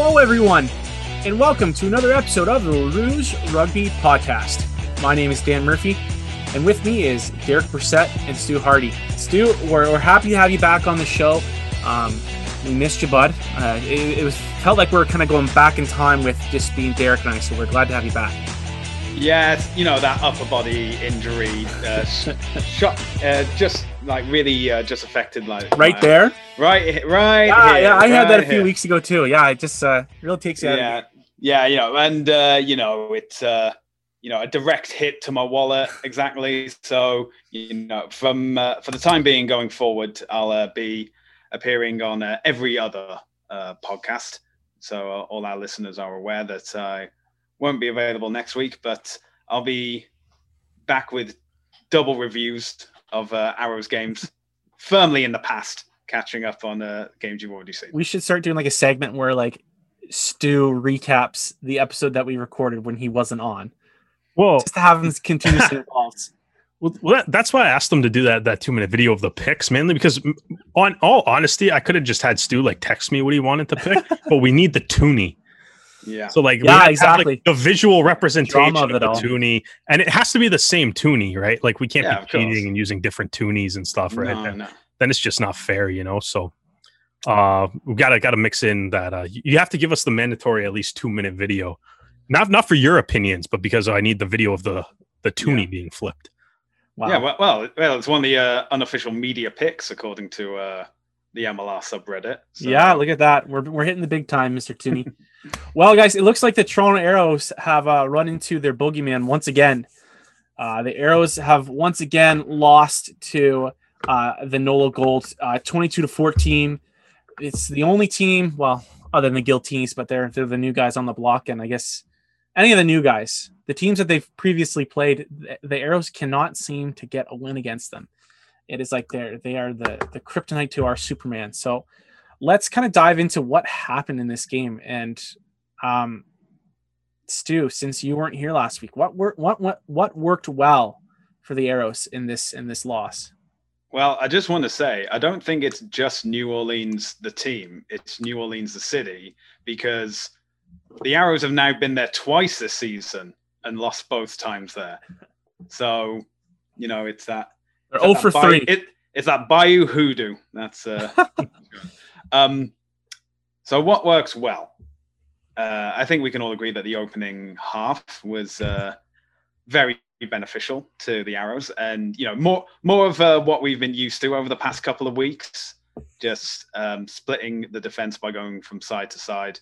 Hello, everyone, and welcome to another episode of the Rouge Rugby Podcast. My name is Dan Murphy, and with me is Derek Brissett and Stu Hardy. Stu, we're, we're happy to have you back on the show. Um, we missed you, bud. Uh, it, it was felt like we were kind of going back in time with just being Derek and I, so we're glad to have you back. Yeah, you know that upper body injury, uh, shot, uh, just like really uh, just affected like right my- there. Right, right. Yeah, here, yeah, I had that a few here. weeks ago too. Yeah, it just uh, really takes you out. Yeah, yeah, you know, and uh, you know it's uh, you know a direct hit to my wallet exactly. So you know, from uh, for the time being going forward, I'll uh, be appearing on uh, every other uh, podcast. So uh, all our listeners are aware that I won't be available next week, but I'll be back with double reviews of uh, Arrows games, firmly in the past, catching up on uh, games you've already seen. we should start doing like a segment where like Stu recaps the episode that we recorded when he wasn't on, Well, just to have him continuously involved. well that, that's why I asked them to do that that two minute video of the picks, mainly because, on all honesty, I could have just had Stu like text me what he wanted to pick, but we need the toonie. Yeah. So like, Yeah, have to have, exactly. like, the visual representation Drama of, of the all. toonie, and it has to be the same toonie, right? Like, we can't Yeah, be of cheating and using different toonies and stuff, right? No, then, no. Then it's just not fair, you know. So. Uh, we gotta gotta mix in that. Uh, you you have to give us the mandatory at least two minute video, not not for your opinions, but because I need the video of the the toonie being flipped. Wow. Yeah, well, well, well, it's one of the uh, unofficial media picks according to uh, the MLR subreddit. So, Yeah, look at that. We're, we're hitting the big time, Mr. Tooney. well, guys, it looks like the Toronto Arrows have uh, run into their boogeyman once again. Uh, the Arrows have once again lost to uh, the Nola Gold, uh, 22 to 14. It's the only team, well, other than the Giltinis, but they're they're the new guys on the block, and I guess any of the new guys, the teams that they've previously played, the, the Arrows cannot seem to get a win against them. It is like they're they are the the kryptonite to our Superman. So let's kind of dive into what happened in this game. And um, Stu, since you weren't here last week, what wor- what what what worked well for the Arrows in this in this loss? Well, I just want to say, I don't think it's just New Orleans, the team, it's New Orleans, the city, because the Arrows have now been there twice this season and lost both times there. So, you know, it's that. They're it's 0 that for Bay- 3. It, it's that Bayou hoodoo. That's uh, um. So what works well? Uh, I think we can all agree that the opening half was uh, very beneficial to the Arrows, and you know more more of uh, what we've been used to over the past couple of weeks. Just um, splitting the defense by going from side to side,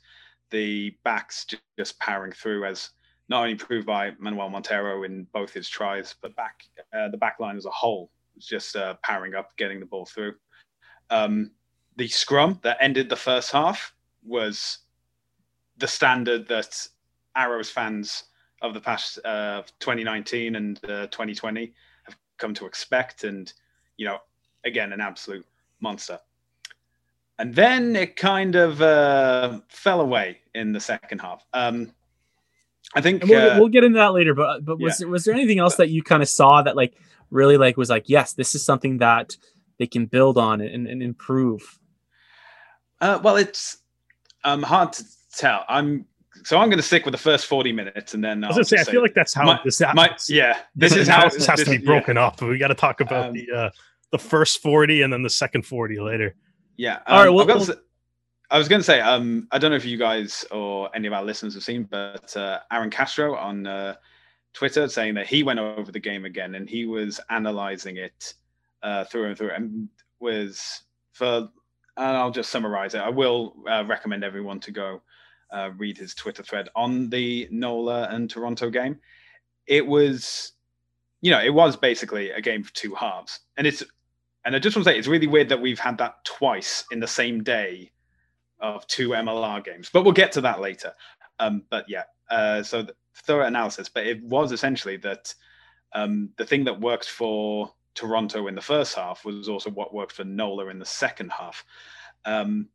the backs ju- just powering through as not only proved by Manuel Montero in both his tries, but back uh, the back line as a whole was just uh, powering up, getting the ball through. Um, the scrum that ended the first half was the standard that Arrows fans of the past uh, 2019 and uh, 2020 have come to expect, and you know, again, an absolute monster. And then it kind of uh, fell away in the second half. Um, I think we'll, uh, we'll get into that later. But but was there, was there anything else that you kind of saw that like really like was like yes, this is something that they can build on and, and improve? Uh, well, it's um, hard to tell. I'm so I'm going to stick with the first 40 minutes, and then I was gonna say, I feel like that's how my, this my- yeah. This, is how this has to be yeah. broken up. We got to talk about Um, the uh, the first forty and then the second forty later. Yeah. All right, um, well- I've got well- to s- I was going to say, um, I don't know if you guys or any of our listeners have seen, but uh, Aaron Castro on uh, Twitter saying that he went over the game again and he was analyzing it uh, through and through and was for, and I'll just summarize it. I will uh, recommend everyone to go uh, read his Twitter thread on the Nola and Toronto game. It was, you know, it was basically a game for two halves. And it's, and I just want to say, it's really weird that we've had that twice in the same day of two MLR games, but we'll get to that later. Um, but yeah, uh, so the thorough analysis, but it was essentially that um, the thing that worked for Toronto in the first half was also what worked for Nola in the second half. Um,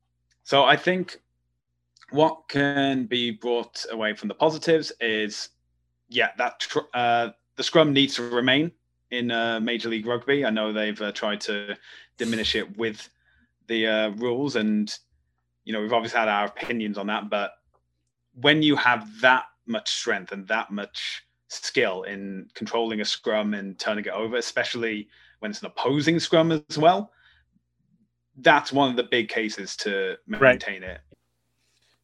so I think what can be brought away from the positives is, yeah, that tr- uh, the scrum needs to remain in uh, Major League Rugby. I know they've uh, tried to diminish it with the uh, rules, and you know, we've obviously had our opinions on that, but when you have that much strength and that much skill in controlling a scrum and turning it over, especially when it's an opposing scrum as well, that's one of the big cases to maintain right. it.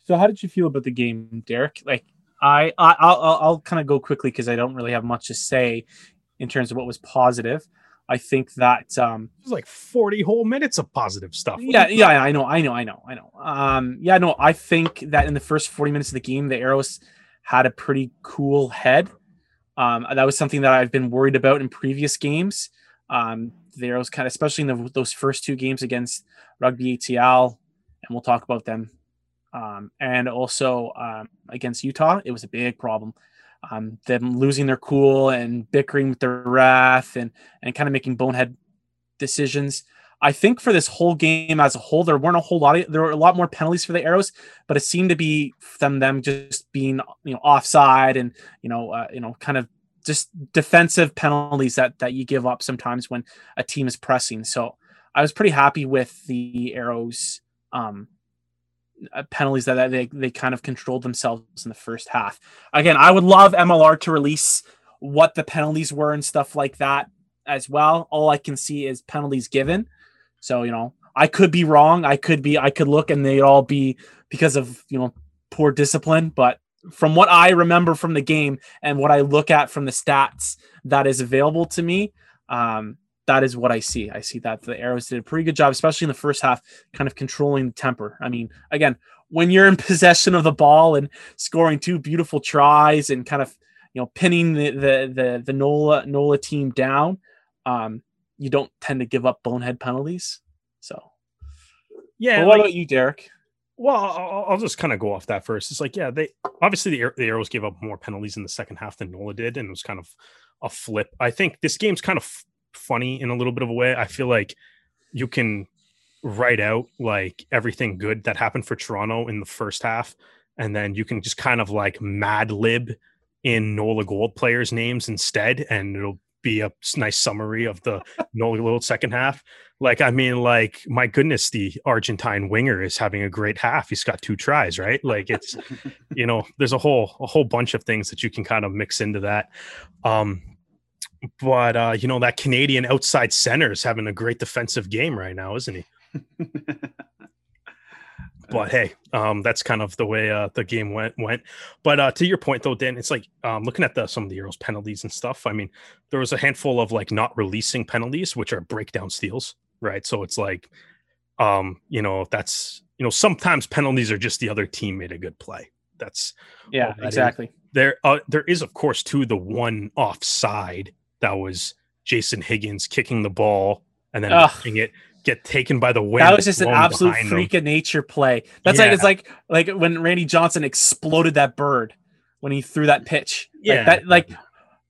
So, how did you feel about the game, Derek? Like, I, I I'll, I'll kind of go quickly because I don't really have much to say in terms of what was positive. I think that um, it was like 40 whole minutes of positive stuff. What yeah, yeah, I know, I know, I know, I know. Um, yeah, no, I think that in the first 40 minutes of the game, the arrows had a pretty cool head. Um, that was something that I've been worried about in previous games. Um, the arrows kind of, especially in the, those first two games against Rugby ATL, and we'll talk about them. Um, and also um, against Utah, it was a big problem um, them losing their cool and bickering with their wrath and and kind of making bonehead decisions. I think for this whole game as a whole, there weren't a whole lot. Of, there were a lot more penalties for the arrows, but it seemed to be them them just being you know offside and you know uh, you know kind of just defensive penalties that that you give up sometimes when a team is pressing. So I was pretty happy with the arrows um, penalties that they they kind of controlled themselves in the first half. Again, I would love MLR to release what the penalties were and stuff like that as well. All I can see is penalties given. So, you know, I could be wrong. I could be I could look and they'd all be because of, you know, poor discipline, but from what I remember from the game and what I look at from the stats that is available to me, um, that is what I see. I see that the Arrows did a pretty good job, especially in the first half, kind of controlling the temper. I mean, again, when you're in possession of the ball and scoring two beautiful tries and kind of you know pinning the the the, the Nola Nola team down, um, you don't tend to give up bonehead penalties. So, yeah. But what like, about you, Derek? Well, I'll, I'll just kind of go off that first. It's like, yeah, they obviously the, the Arrows gave up more penalties in the second half than Nola did, and it was kind of a flip. I think this game's kind of funny in a little bit of a way. I feel like you can write out like everything good that happened for Toronto in the first half, and then you can just kind of like mad lib in Nola Gold players' names instead, and it'll be a nice summary of the Nola Gold second half. Like, I mean, like, my goodness, the Argentine winger is having a great half. He's got two tries, right? Like, it's, you know, there's a whole a whole bunch of things that you can kind of mix into that. Um, but uh, you know that Canadian outside center is having a great defensive game right now, isn't he? but hey, um, that's kind of the way uh, the game went. Went, but uh, to your point though, Dan, it's like um, looking at the some of the Euros penalties and stuff. I mean, there was a handful of like not releasing penalties, which are breakdown steals, right? So it's like, um, you know, that's you know, sometimes penalties are just the other team made a good play. That's yeah, exactly. Is. There, uh, there is of course too the one offside that was Jason Higgins kicking the ball and then letting it get taken by the wind. That was just an absolute freak of nature play. That's yeah. like it's like like when Randy Johnson exploded that bird when he threw that pitch. Yeah, like that like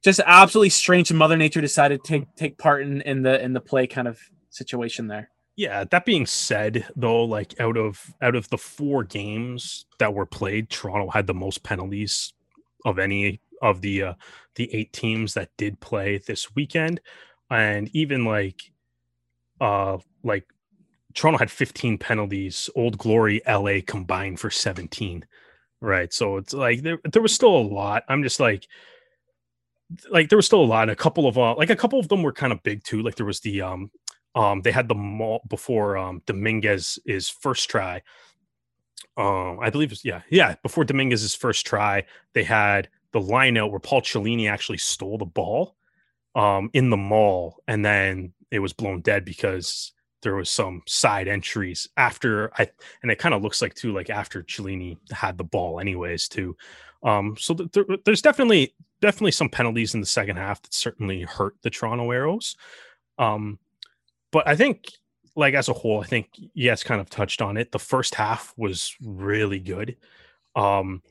just absolutely strange. Mother Nature decided to take take part in in the in the play kind of situation there. Yeah, that being said, though, like out of out of the four games that were played, Toronto had the most penalties of any of the uh, the eight teams that did play this weekend, and even like uh like Toronto had 15 penalties, Old Glory LA combined for 17. Right. So it's like there there was still a lot. I'm just like like there was still a lot. A couple of uh like a couple of them were kind of big too. Like there was the um um they had the maul before um Dominguez is first try. Um I believe it's yeah, yeah, before Dominguez's first try, they had the line out where Paul Cellini actually stole the ball um, in the maul, and then it was blown dead because there was some side entries after I, and it kind of looks like too, like after Cellini had the ball, anyways, too. Um, so th- there, there's definitely definitely some penalties in the second half that certainly hurt the Toronto Arrows. Um, but I think, like as a whole, I think yes, kind of touched on it. The first half was really good. Um,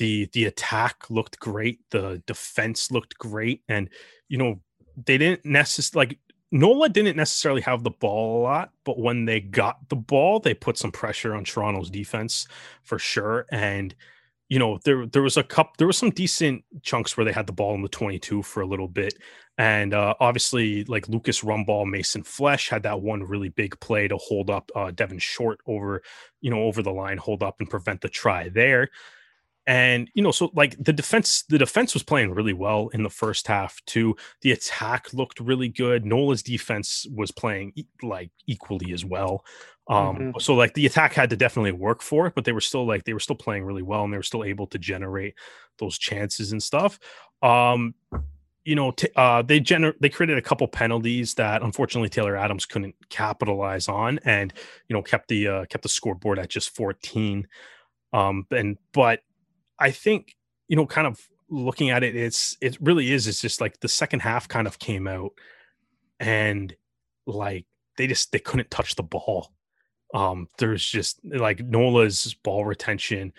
the the attack looked great the defense looked great and you know they didn't necessarily like nola didn't necessarily have the ball a lot but when they got the ball they put some pressure on toronto's defense for sure and you know, there there was a cup, there was some decent chunks where they had the ball in the 22 for a little bit. And uh, obviously, like Lucas Rumball, Mason Flesch had that one really big play to hold up uh, Devin Short over, you know, over the line, hold up and prevent the try there. And you know, so like the defense, the defense was playing really well in the first half too. The attack looked really good. Nola's defense was playing e- like equally as well. Um, mm-hmm. so like the attack had to definitely work for it, but they were still like they were still playing really well and they were still able to generate those chances and stuff. Um, you know, t- uh, they gener- they created a couple penalties that unfortunately Taylor Adams couldn't capitalize on, and you know kept the uh, kept the scoreboard at just 14. Um, and but I think you know, kind of looking at it, it's it really is. It's just like the second half kind of came out, and like they just they couldn't touch the ball. Um, there's just like Nola's ball retention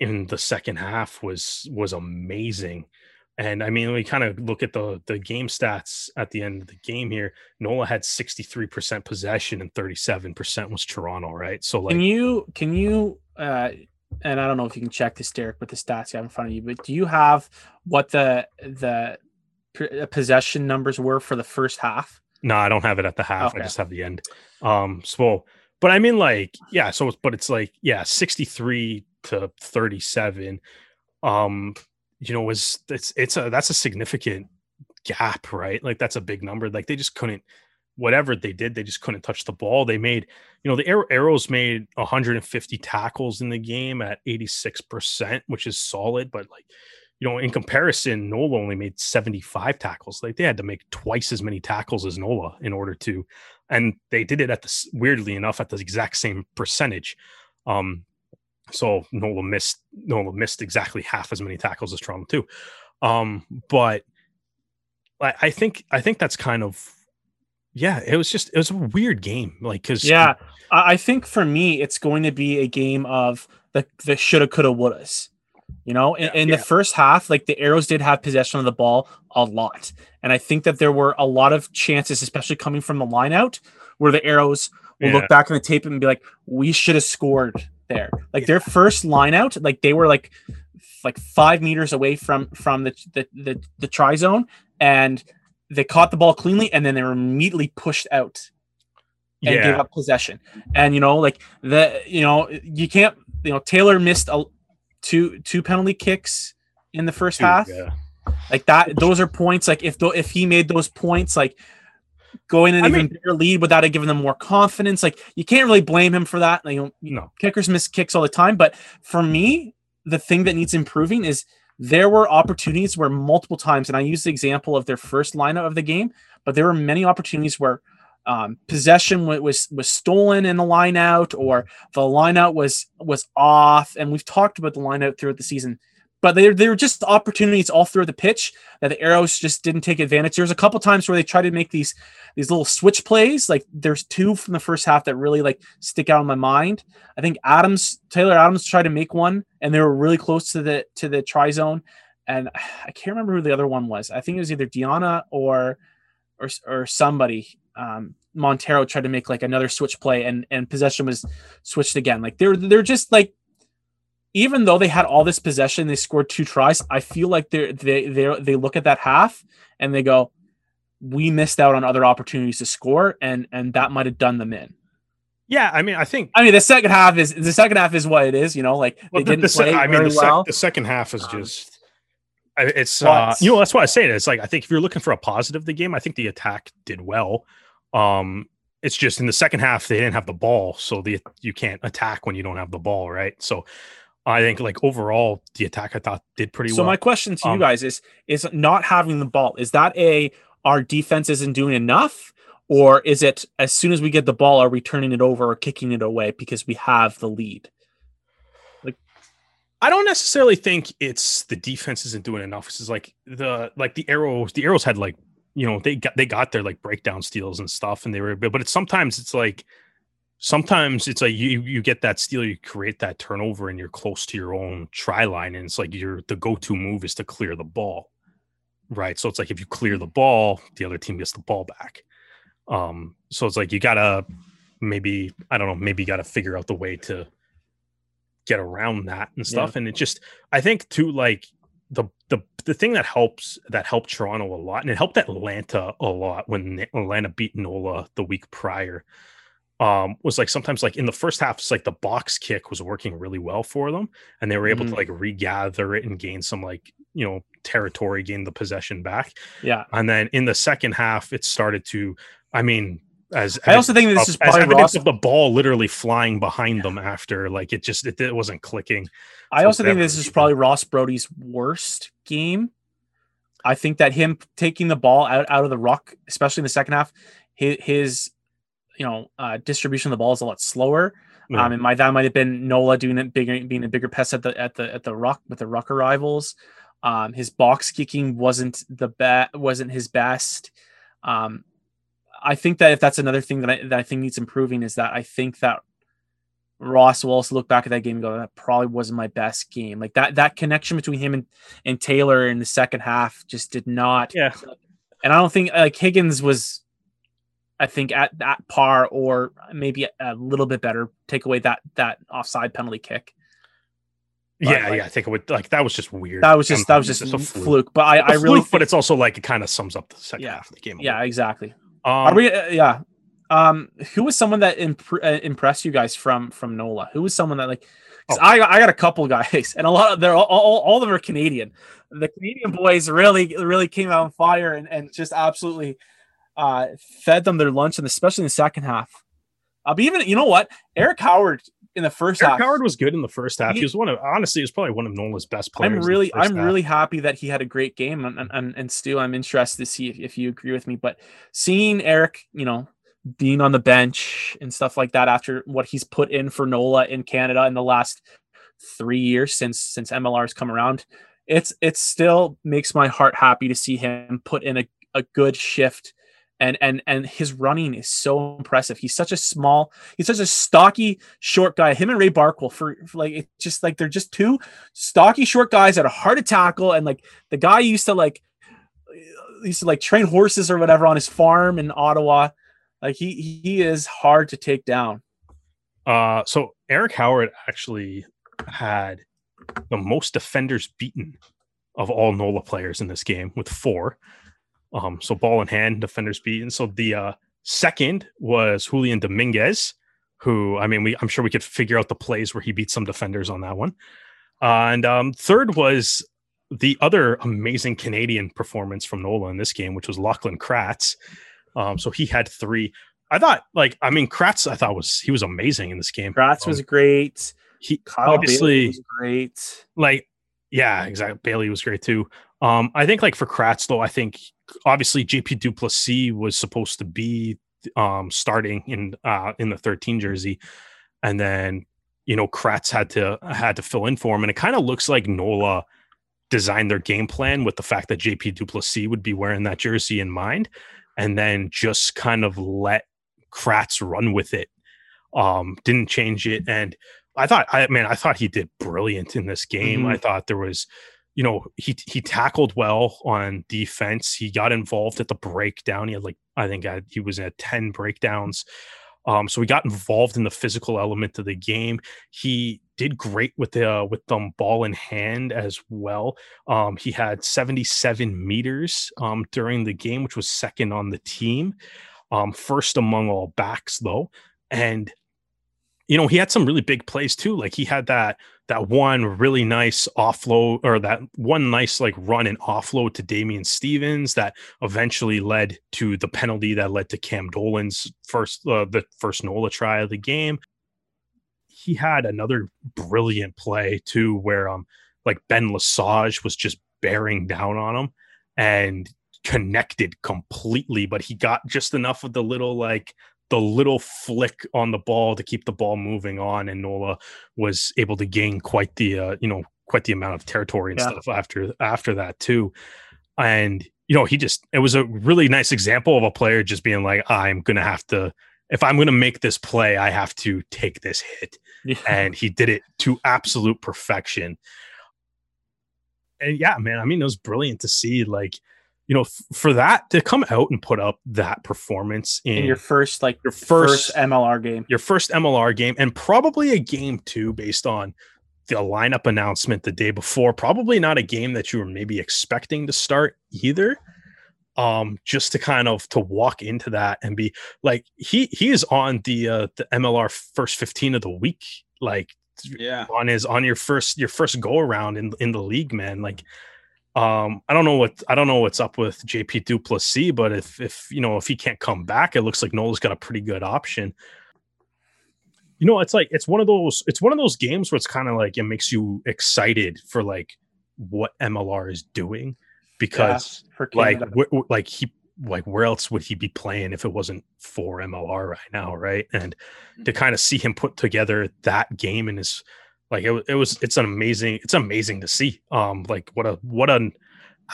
in the second half was was amazing. And I mean, we kind of look at the the game stats at the end of the game here. Nola had 63% possession and 37% was Toronto, right? So like Can you can you uh and I don't know if you can check this Derek with the stats you have in front of you, but do you have what the the uh, possession numbers were for the first half? No, I don't have it at the half. Okay. I just have the end. Um so but I mean like yeah, so but it's like yeah, 63 to 37. Um you know, was it's it's a that's a significant gap, right? Like that's a big number. Like they just couldn't whatever they did, they just couldn't touch the ball. They made, you know, the Arrows made 150 tackles in the game at 86%, which is solid, but like, you know, in comparison, Nola only made 75 tackles. Like they had to make twice as many tackles as Nola in order to, and they did it at the weirdly enough at the exact same percentage. Um, so Nola missed Nola missed exactly half as many tackles as Toronto too. Um, but I, I think I think that's kind of yeah, it was just it was a weird game. Like because yeah, I think for me it's going to be a game of the the shoulda coulda wouldas. You know, in, in yeah. the first half, like the Arrows did have possession of the ball a lot, and I think that there were a lot of chances, especially coming from the line out, where the Arrows will yeah. look back on the tape and be like, "We should have scored there. Like yeah. their first line out, like they were like like five meters away from from the the the, the try zone, and they caught the ball cleanly, and then they were immediately pushed out and yeah. gave up possession. And you know, like the you know you can't you know Taylor missed a two two penalty kicks in the first half. Yeah. Like that, those are points. Like if the, if he made those points, like going in an even bigger lead without it giving them more confidence. Like you can't really blame him for that. Like, you know, no. kickers miss kicks all the time. But for me, the thing that needs improving is there were opportunities where multiple times, and I use the example of their first lineup of the game, but there were many opportunities where um, possession was was stolen in the line out, or the line out was was off. And we've talked about the line out throughout the season but they, they were just opportunities all through the pitch that the arrows just didn't take advantage. There's a couple times where they tried to make these these little switch plays. Like there's two from the first half that really like stick out in my mind. I think Adams Taylor Adams tried to make one, and they were really close to the to the try zone. And I can't remember who the other one was. I think it was either Diana or or or somebody. Um, Montero tried to make like another switch play, and and possession was switched again. Like they're they're just like even though they had all this possession, they scored two tries. I feel like they they they they look at that half and they go, "We missed out on other opportunities to score, and and that might have done them in." Yeah, I mean, I think. I mean, the second half is the second half is what it is. You know, like well, they the, didn't the, play I mean, the, sec- well. the second half is um, just. It's uh, you know that's why I say it. It's like I think if you're looking for a positive the game, I think the attack did well. Um, it's just in the second half they didn't have the ball, so the you can't attack when you don't have the ball, right? So I think like overall the attack I thought did pretty so well. So my question to um, you guys is is not having the ball is that a our defense isn't doing enough or is it as soon as we get the ball are we turning it over or kicking it away because we have the lead? Like I don't necessarily think it's the defense isn't doing enough. This is like the like the arrows the arrows had like you know they got they got their like breakdown steals and stuff and they were but it's sometimes it's like sometimes it's like you you get that steal, you create that turnover, and you're close to your own try line, and it's like your the go to move is to clear the ball, right? So it's like if you clear the ball, the other team gets the ball back. Um, so it's like you gotta maybe I don't know, maybe you gotta figure out the way to get around that and stuff. Yeah. And it just, I think too, like the the the thing that helps that helped Toronto a lot, and it helped Atlanta a lot when Atlanta beat Nola the week prior. Um, was like sometimes like in the first half, it's like the box kick was working really well for them, and they were able mm-hmm. to like regather it and gain some like you know territory, gain the possession back. Yeah, and then in the second half, it started to. I mean, as I also think this is probably Ross, of the ball literally flying behind them after like it just it, it wasn't clicking. I also think this is probably Ross Braude's worst game. I think that him taking the ball out, out of the ruck, especially in the second half, his, his you know uh, distribution of the ball is a lot slower. Yeah. Um, and my that might have been Nola doing it bigger, being a bigger pest at the at the at the ruck with the ruck arrivals. Um, his box kicking wasn't the best, wasn't his best. Um, I think that if that's another thing that I, that I think needs improving is that I think that Ross will also look back at that game and go, that probably wasn't my best game. Like that that connection between him and, and Taylor in the second half just did not. Yeah. And I don't think like Higgins was, I think at that par or maybe a little bit better. Take away that that offside penalty kick. But yeah, like, yeah. I think it would like that was just weird. That was just that was just a fluke. fluke. But I, I really, fluke, but it's also like it kind of sums up the second yeah, half of the game. Yeah, exactly. Um, Are we? Uh, yeah. Um, who was someone that imp- uh, impressed you guys from from NOLA? Who was someone that like? Oh. I I got a couple guys, and a lot of they're all, all, all of them are Canadian. The Canadian boys really really came out on fire and, and just absolutely uh, fed them their lunch, and especially in the second half. Uh, but even you know what, Eric Howard in the first Eric half. Howard was good in the first half. He, he, was one of honestly, he was probably one of Nola's best players. I'm really, I'm half. really happy that he had a great game. And and, and Stu, I'm interested to see if, if you agree with me. But seeing Eric, you know, being on the bench and stuff like that after what he's put in for Nola in Canada in the last three years since since MLR has come around, it's it still makes my heart happy to see him put in a, a good shift and and and his running is so impressive. He's such a small, he's such a stocky, short guy. Him and Ray Barkwill for, for like it's just like they're just two stocky, short guys that are hard to tackle. And like the guy used to like used to like train horses or whatever on his farm in Ottawa. Like he he is hard to take down. Uh, so Eric Howard actually had the most defenders beaten of all NOLA players in this game with four. Um, so ball in hand, defenders beat. And so the uh, second was Julian Dominguez, who I mean, we I'm sure we could figure out the plays where he beat some defenders on that one. Uh, and um, third was the other amazing Canadian performance from Nola in this game, which was Lachlan Kratz. Um, so he had three. I thought, like, I mean, Kratz, I thought was he was amazing in this game. Kratz um, was great. He Kyle obviously was great. Like, yeah, exactly. Bailey was great too. Um, I think like for Kratz though, I think obviously JP du Plessis was supposed to be um starting in uh in the 13 jersey, and then you know Kratz had to had to fill in for him, and it kind of looks like Nola designed their game plan with the fact that JP du Plessis would be wearing that jersey in mind, and then just kind of let Kratz run with it. Um, didn't change it, and I thought I mean I thought he did brilliant in this game. Mm-hmm. I thought there was you know, he he tackled well on defense. He got involved at the breakdown. He had like I think he was at ten breakdowns. Um, so he got involved in the physical element of the game. He did great with the uh, with the ball in hand as well. Um, he had 77 meters um, during the game, which was second on the team. Um, first among all backs though, and you know he had some really big plays too. Like he had that that one really nice offload or that one nice like run and offload to Damian Stevens that eventually led to the penalty that led to Cam Dolan's first uh, the first Nola try of the game. He had another brilliant play too where um like Ben Lesage was just bearing down on him and connected completely but he got just enough of the little like the little flick on the ball to keep the ball moving on, and Nola was able to gain quite the uh, you know quite the amount of territory and yeah. stuff after after that too. And you know, he just it was a really nice example of a player just being like, I'm gonna have to if I'm gonna make this play, I have to take this hit. Yeah. And he did it to absolute perfection. And yeah, man, I mean, it was brilliant to see like you know, f- for that to come out and put up that performance in, in your first like your first, first, MLR game, your first MLR game, and probably a game too, based on the lineup announcement the day before. Probably not a game that you were maybe expecting to start either. Um, just to kind of to walk into that and be like he he is on the uh the MLR first 15 of the week, like yeah, on his on your first your first go around in in the league, man. Like um, I don't know what I don't know what's up with JP du Plessis, but if if you know if he can't come back, it looks like Nola's got a pretty good option. You know, it's like it's one of those it's one of those games where it's kind of like it makes you excited for like what MLR is doing because for like wh- wh- like he like where else would he be playing if it wasn't for MLR right now, right? And to kind of see him put together that game in his like it, it was it's an amazing it's amazing to see um like what a what an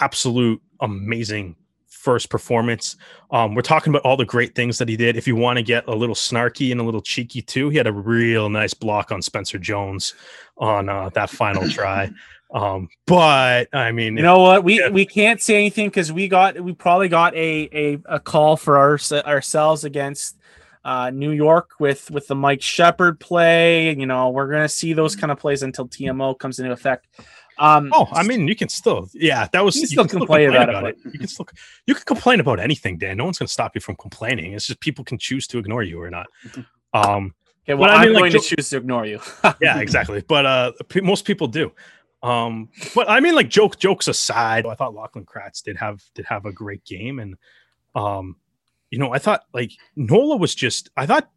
absolute amazing first performance um we're talking about all the great things that he did if you want to get a little snarky and a little cheeky too he had a real nice block on spencer jones on uh that final try um but i mean You know what? We Yeah. we can't say anything because we got we probably got a a, a call for our, ourselves against uh, New York with with the Mike Shepard play. You know, we're gonna see those kind of plays until TMO comes into effect. Um, Oh, I mean, you can still, yeah, that was. You can still complain about it, You can still, you can complain about anything, Dan. No one's going to stop you from complaining. It's just people can choose to ignore you or not. Um, okay, well, I I'm mean, going Jo- to choose to ignore you. yeah, exactly. But uh, pe- most people do. Um, but I mean, like joke jokes aside, I thought Lachlan Kratz did have did have a great game, and um, you know, I thought like Nola was just. I thought,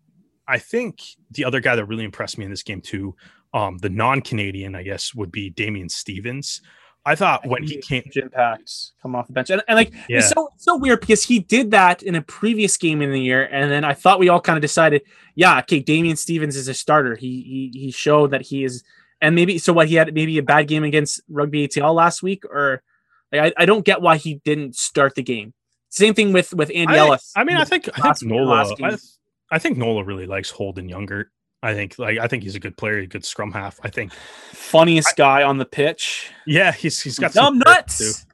I think the other guy that really impressed me in this game too, um, the non-Canadian, I guess, would be Damian Stevens. I thought when he came, Huge impacts come off the bench, and, and like yeah, it's so it's so weird because he did that in a previous game in the year, and then I thought we all kind of decided, yeah, okay, Damian Stevens is a starter. He he he showed that he is, and maybe so what he had maybe a bad game against Rugby ATL last week, or like, I I don't get why he didn't start the game. Same thing with with Andy I, Ellis. I mean, I think I think Nola. I. I think Nola really likes Holden Younger. I think like I think he's a good player, a good scrum half. I think funniest guy on the pitch. yeah, he's he's got Dumb some chirps, too. nuts.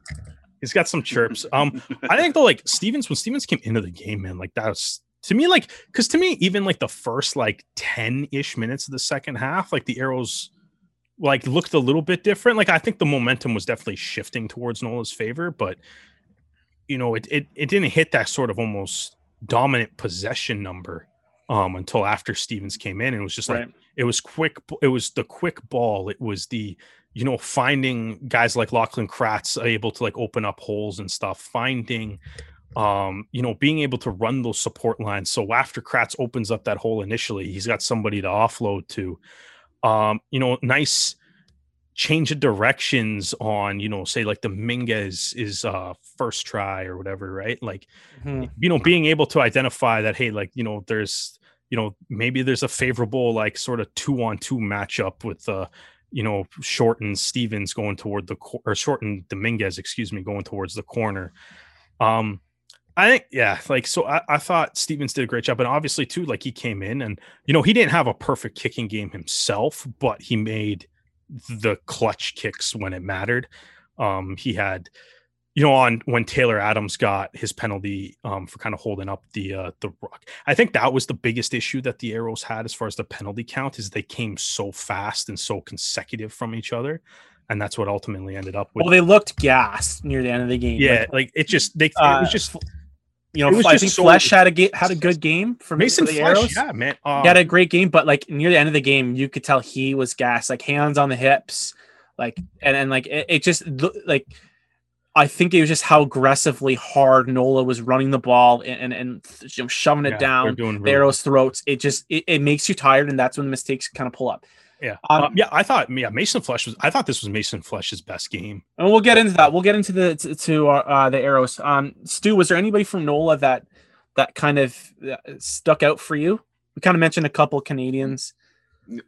He's got some chirps. Um, I think though, like Stevens, when Stevens came into the game, man, like that was to me, like, because to me, even like the first like 10 ish minutes of the second half, like the arrows like looked a little bit different. Like, I think the momentum was definitely shifting towards Nola's favor, but you know, it it, it didn't hit that sort of almost dominant possession number um until after Stevens came in. And it was just like it was quick it was the quick ball. It was the you know finding guys like lachlan kratz able to like open up holes and stuff finding um you know being able to run those support lines. So after kratz opens up that hole initially he's got somebody to offload to. Um you know nice change of directions on you know say like Dominguez is uh first try or whatever right like Mhm. you know being able to identify that hey like you know there's you know maybe there's a favorable like sort of two on two matchup with uh you know shorten stevens going toward the cor- or shorten dominguez excuse me going towards the corner um i think yeah like so I, I thought stevens did a great job and obviously too like he came in and you know he didn't have a perfect kicking game himself but he made the clutch kicks when it mattered um he had you know, on when Taylor Adams got his penalty um, for kind of holding up the uh, the rock, I think that was the biggest issue that the Arrows had as far as the penalty count is they came so fast and so consecutive from each other, and that's what ultimately ended up with. Well, they looked gassed near the end of the game. yeah, Like, like it just they it uh, was just you know, it was I just so- Flesch had a ga- had a good game for Mason for the Flesch, Arrows. yeah, man. Um, He had a great game, but like near the end of the game, you could tell he was gassed, like hands on the hips, like and and like it, it just like I think it was just how aggressively hard Nola was running the ball and and, and you know, shoving it yeah, down doing really arrows' throats. It just it, it makes you tired, and that's when the mistakes kind of pull up. Yeah, Um, Um, yeah. I thought, yeah, Mason Flesch was. I thought this was Mason Flesch's best game. And we'll get into that. We'll get into the to, to uh, uh, the arrows. Um, Stu, was there anybody from Nola that that kind of uh, stuck out for you? We kind of mentioned a couple Canadians.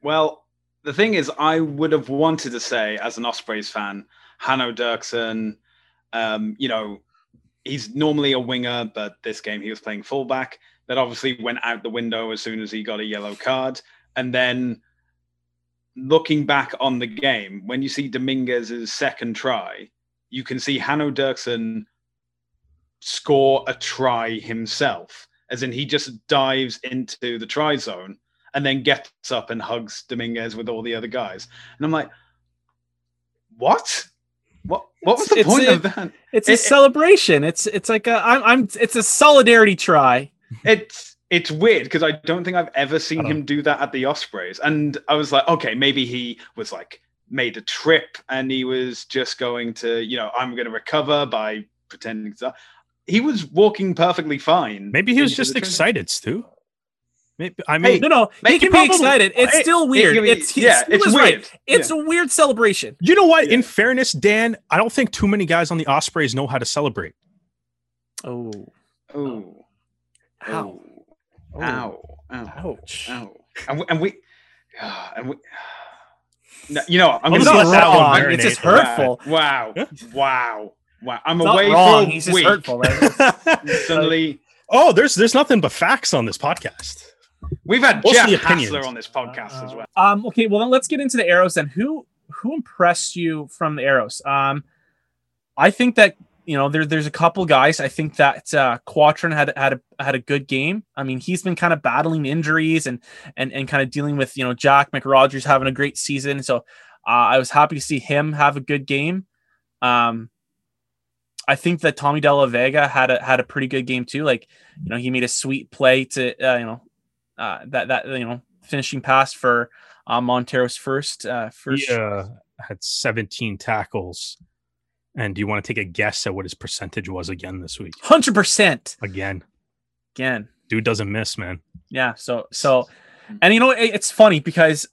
Well, the thing is, I would have wanted to say, as an Ospreys fan, Hanno Dirksen, um, you know, he's normally a winger, but this game he was playing fullback. That obviously went out the window as soon as he got a yellow card. And then looking back on the game, when you see Dominguez's second try, you can see Hanno Dirksen score a try himself, as in he just dives into the try zone and then gets up and hugs Dominguez with all the other guys. And I'm like, what? What? What was the It's- point it's- of that? It's It- a celebration. It's it's like a I'm I'm it's a solidarity try. It's it's weird because I don't think I've ever seen uh-huh. him do that at the Ospreys. And I was like, okay, maybe he was like made a trip and he was just going to, you know, I'm going to recover by pretending to. He was walking perfectly fine. Maybe he was just excited, Stu. Maybe I Hey, mean, No, no, Make he it can be excited. It's Hey, still weird. be- It's he- yeah, it's was right. weird. It's a weird celebration. you know what? Yeah. In fairness, Dan, I don't think too many guys on the Ospreys know how to celebrate. Oh, Oh, ow, oh, oh. Ow, ow, ouch. ow, and we, and we, and we. No, you know. I'm It's gonna not not let that one wrong. marinate. It's just hurtful. Wow, Yeah. wow, wow! I'm It's away wrong. for He's just week. hurtful. Right? Suddenly, Oh, there's there's nothing but facts on this podcast. we've had Mostly Jeff opinions. Hassler on this podcast as well. Um, okay, well then let's get into the arrows then. Who who impressed you from the arrows? Um, I think that you know there, there's a couple guys. I think that uh, Quatron had had a had a good game. I mean, he's been kind of battling injuries and and and kind of dealing with you know Jack McRogers having a great season. So uh, I was happy to see him have a good game. Um, I think that Tommy de la Vega had a had a pretty good game too. Like you know he made a sweet play to uh, you know uh, that that you know finishing pass for uh, Montero's first uh, first. He uh, had 17 tackles. And do you want to take a guess at what his percentage was again this week? Hundred percent Again, again. dude doesn't miss, man. Yeah. So so, and you know it, it's funny because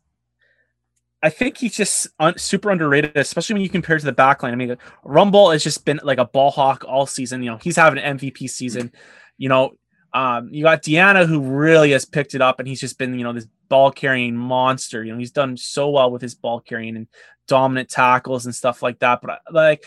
I think he's just un- super underrated, especially when you compare to the backline. I mean, Rumble has just been like a ball hawk all season. You know, he's having an MVP season. You know, um, you got Deanna who really has picked it up, and he's just been you know this ball carrying monster. You know, he's done so well with his ball carrying and dominant tackles and stuff like that. But like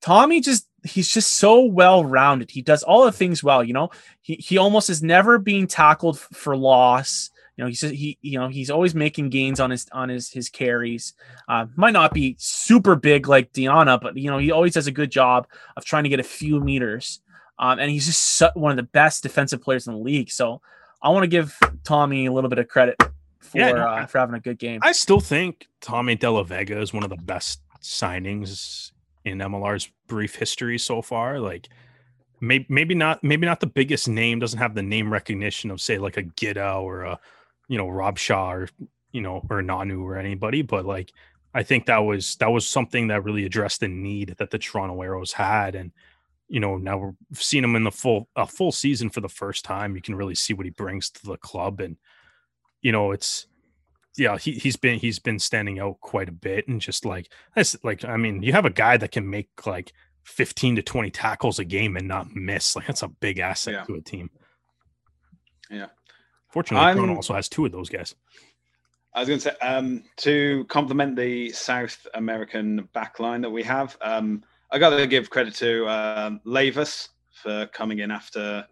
Tommy, just he's just so well rounded. He does all the things well. You know, he he almost is never being tackled f- for loss. You know, he's he you know he's always making gains on his on his his carries. Uh, might not be super big like Deanna, but you know he always does a good job of trying to get a few meters. Um, and he's just so, one of the best defensive players in the league. So I want to give Tommy a little bit of credit for Yeah, no, uh, for having a good game. I still think Tommy de la Vega is one of the best signings in MLR's brief history so far. Like, maybe maybe not maybe not the biggest name, doesn't have the name recognition of say like a Gidda or a you know Rob Shaw or you know or Nonu or anybody, but like I think that was that was something that really addressed the need that the Toronto Arrows had and. You know, now we're seeing him in the full a full season for the first time. You can really see what he brings to the club, and you know, it's yeah, he he's been he's been standing out quite a bit and just like that's like I mean, you have a guy that can make like 15 to 20 tackles a game and not miss. Like that's a big asset Yeah. to a team. Yeah. Fortunately, I'm- also has two of those guys. I was going to say um, to complement the South American backline that we have. Um, I got to give credit to um, Lavis for coming in after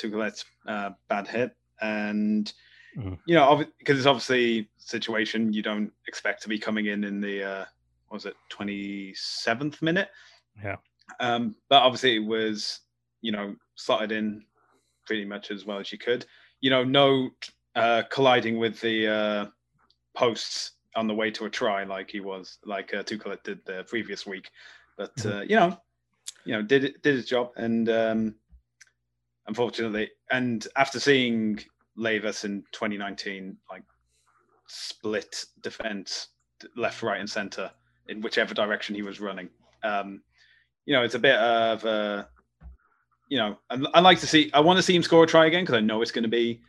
Tucolet's uh, bad hit, and Mhm. you know because it's obviously a situation you don't expect to be coming in in the uh, what was it twenty seventh minute. Yeah. Um, but obviously it was you know slotted in pretty much as well as you could. You know, no uh, colliding with the uh, posts on the way to a try like he was like uh, Tuchel did the previous week. But uh, you know, you know, did it, did his job, and um, unfortunately, and after seeing Lavis in 2019, like split defense left, right, and center in whichever direction he was running, um, you know, it's a bit of a you know, I, I like to see. I want to see him score a try again because I know it's going to be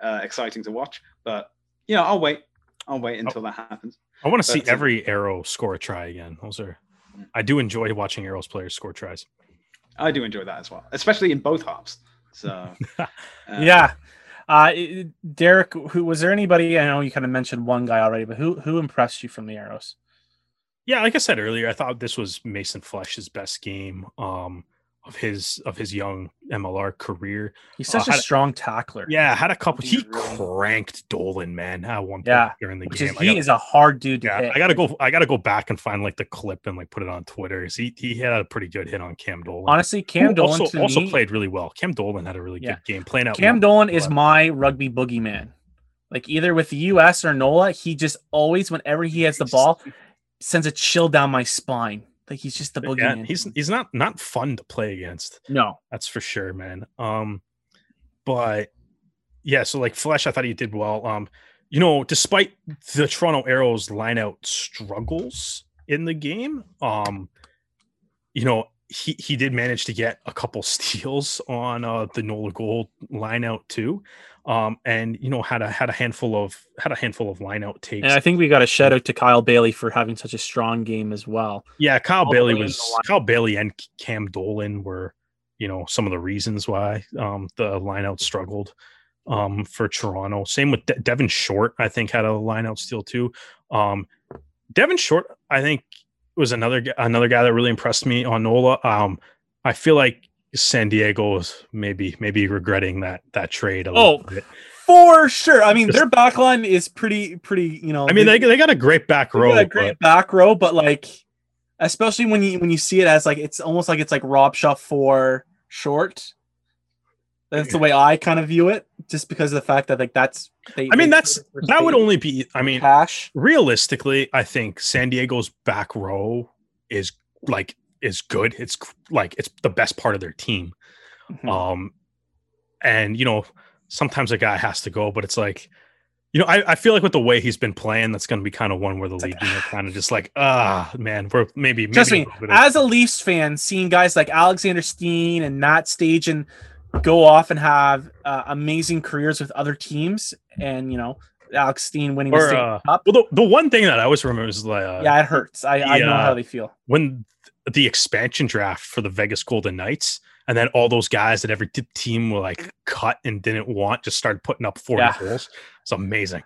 uh, exciting to watch. But you know, I'll wait. I'll wait until that happens. I want to see every arrow score a try again. Those are I do enjoy watching arrows players score tries. I do enjoy that as well, especially in both halves. So uh, yeah. Uh, Derek, who was there anybody? I know you kind of mentioned one guy already, but who who impressed you from the arrows? Yeah, like I said earlier, I thought this was Mason Flesch's best game um, of his of his young MLR career. He's Oh, such a had- strong tackler. Yeah, had a couple. He He's really- cranked Dolan, man, at one point Yeah, during the Which game. is, he gotta- is a hard dude to yeah, hit. I gotta go. I gotta go back and find like the clip and like put it on Twitter. He he had a pretty good hit on Cam Dolan. Honestly, Who Cam Dolan also, to also me, played really well. Cam Dolan had a really Yeah. good game playing out. Cam wide, Dolan is my rugby boogeyman. Like either with the US or Nola, he just always, whenever he has the ball, sends a chill down my spine. Like he's just the Yeah, boogeyman. he's he's not not fun to play against. no. That's for sure, man. Um, but yeah, so like Flesch, I thought he did well. Um, you know, despite the Toronto Arrows line out struggles in the game, um, you know, he he did manage to get a couple steals on uh the Nola Gold line out too. Um, and you know, had a had a handful of had a handful of line out takes. And I think we got a shout out to Kyle Baillie for having such a strong game as well. Yeah, Kyle all Baillie was. Kyle Baillie and Cam Dolan were, you know, some of the reasons why um the lineout struggled um for Toronto. Same with De- Devin Short, I think had a lineout steal too. Um Devin Short, I think was another another guy that really impressed me on Nola. Um I feel like San Diego is maybe maybe regretting that that trade a oh, little Oh, bit. For sure. I mean, Just- their back line is pretty, pretty, you know. I mean, they, they got a great back they row. got a but- great back row, but like, especially when you when you see it as like it's almost like it's like Rob Shaw for short. That's the way I kind of view it, just because of the fact that like that's. They, I mean, that's that would only be. I mean, cash. realistically, I think San Diego's back row is like is good. It's like it's the best part of their team. Mhm. Um, and you know, sometimes a guy has to go, but it's like, you know, I, I feel like with the way he's been playing, that's going to be kind of one where the league, know, kind of just like, ah, man, we're maybe, Trust maybe me, a little of- as a Leafs fan, seeing guys like Alexander Steen and Matt Stajan go off and have uh, amazing careers with other teams, and you know, Alex Steen winning the Or, Stanley uh, Cup. well, the, the one thing that I always remember is like, uh, yeah, it hurts. I, I know how they feel. when the expansion draft for the Vegas Golden Knights, and then all those guys that every team were like cut and didn't want just started putting up 40 Yeah. goals. It's amazing.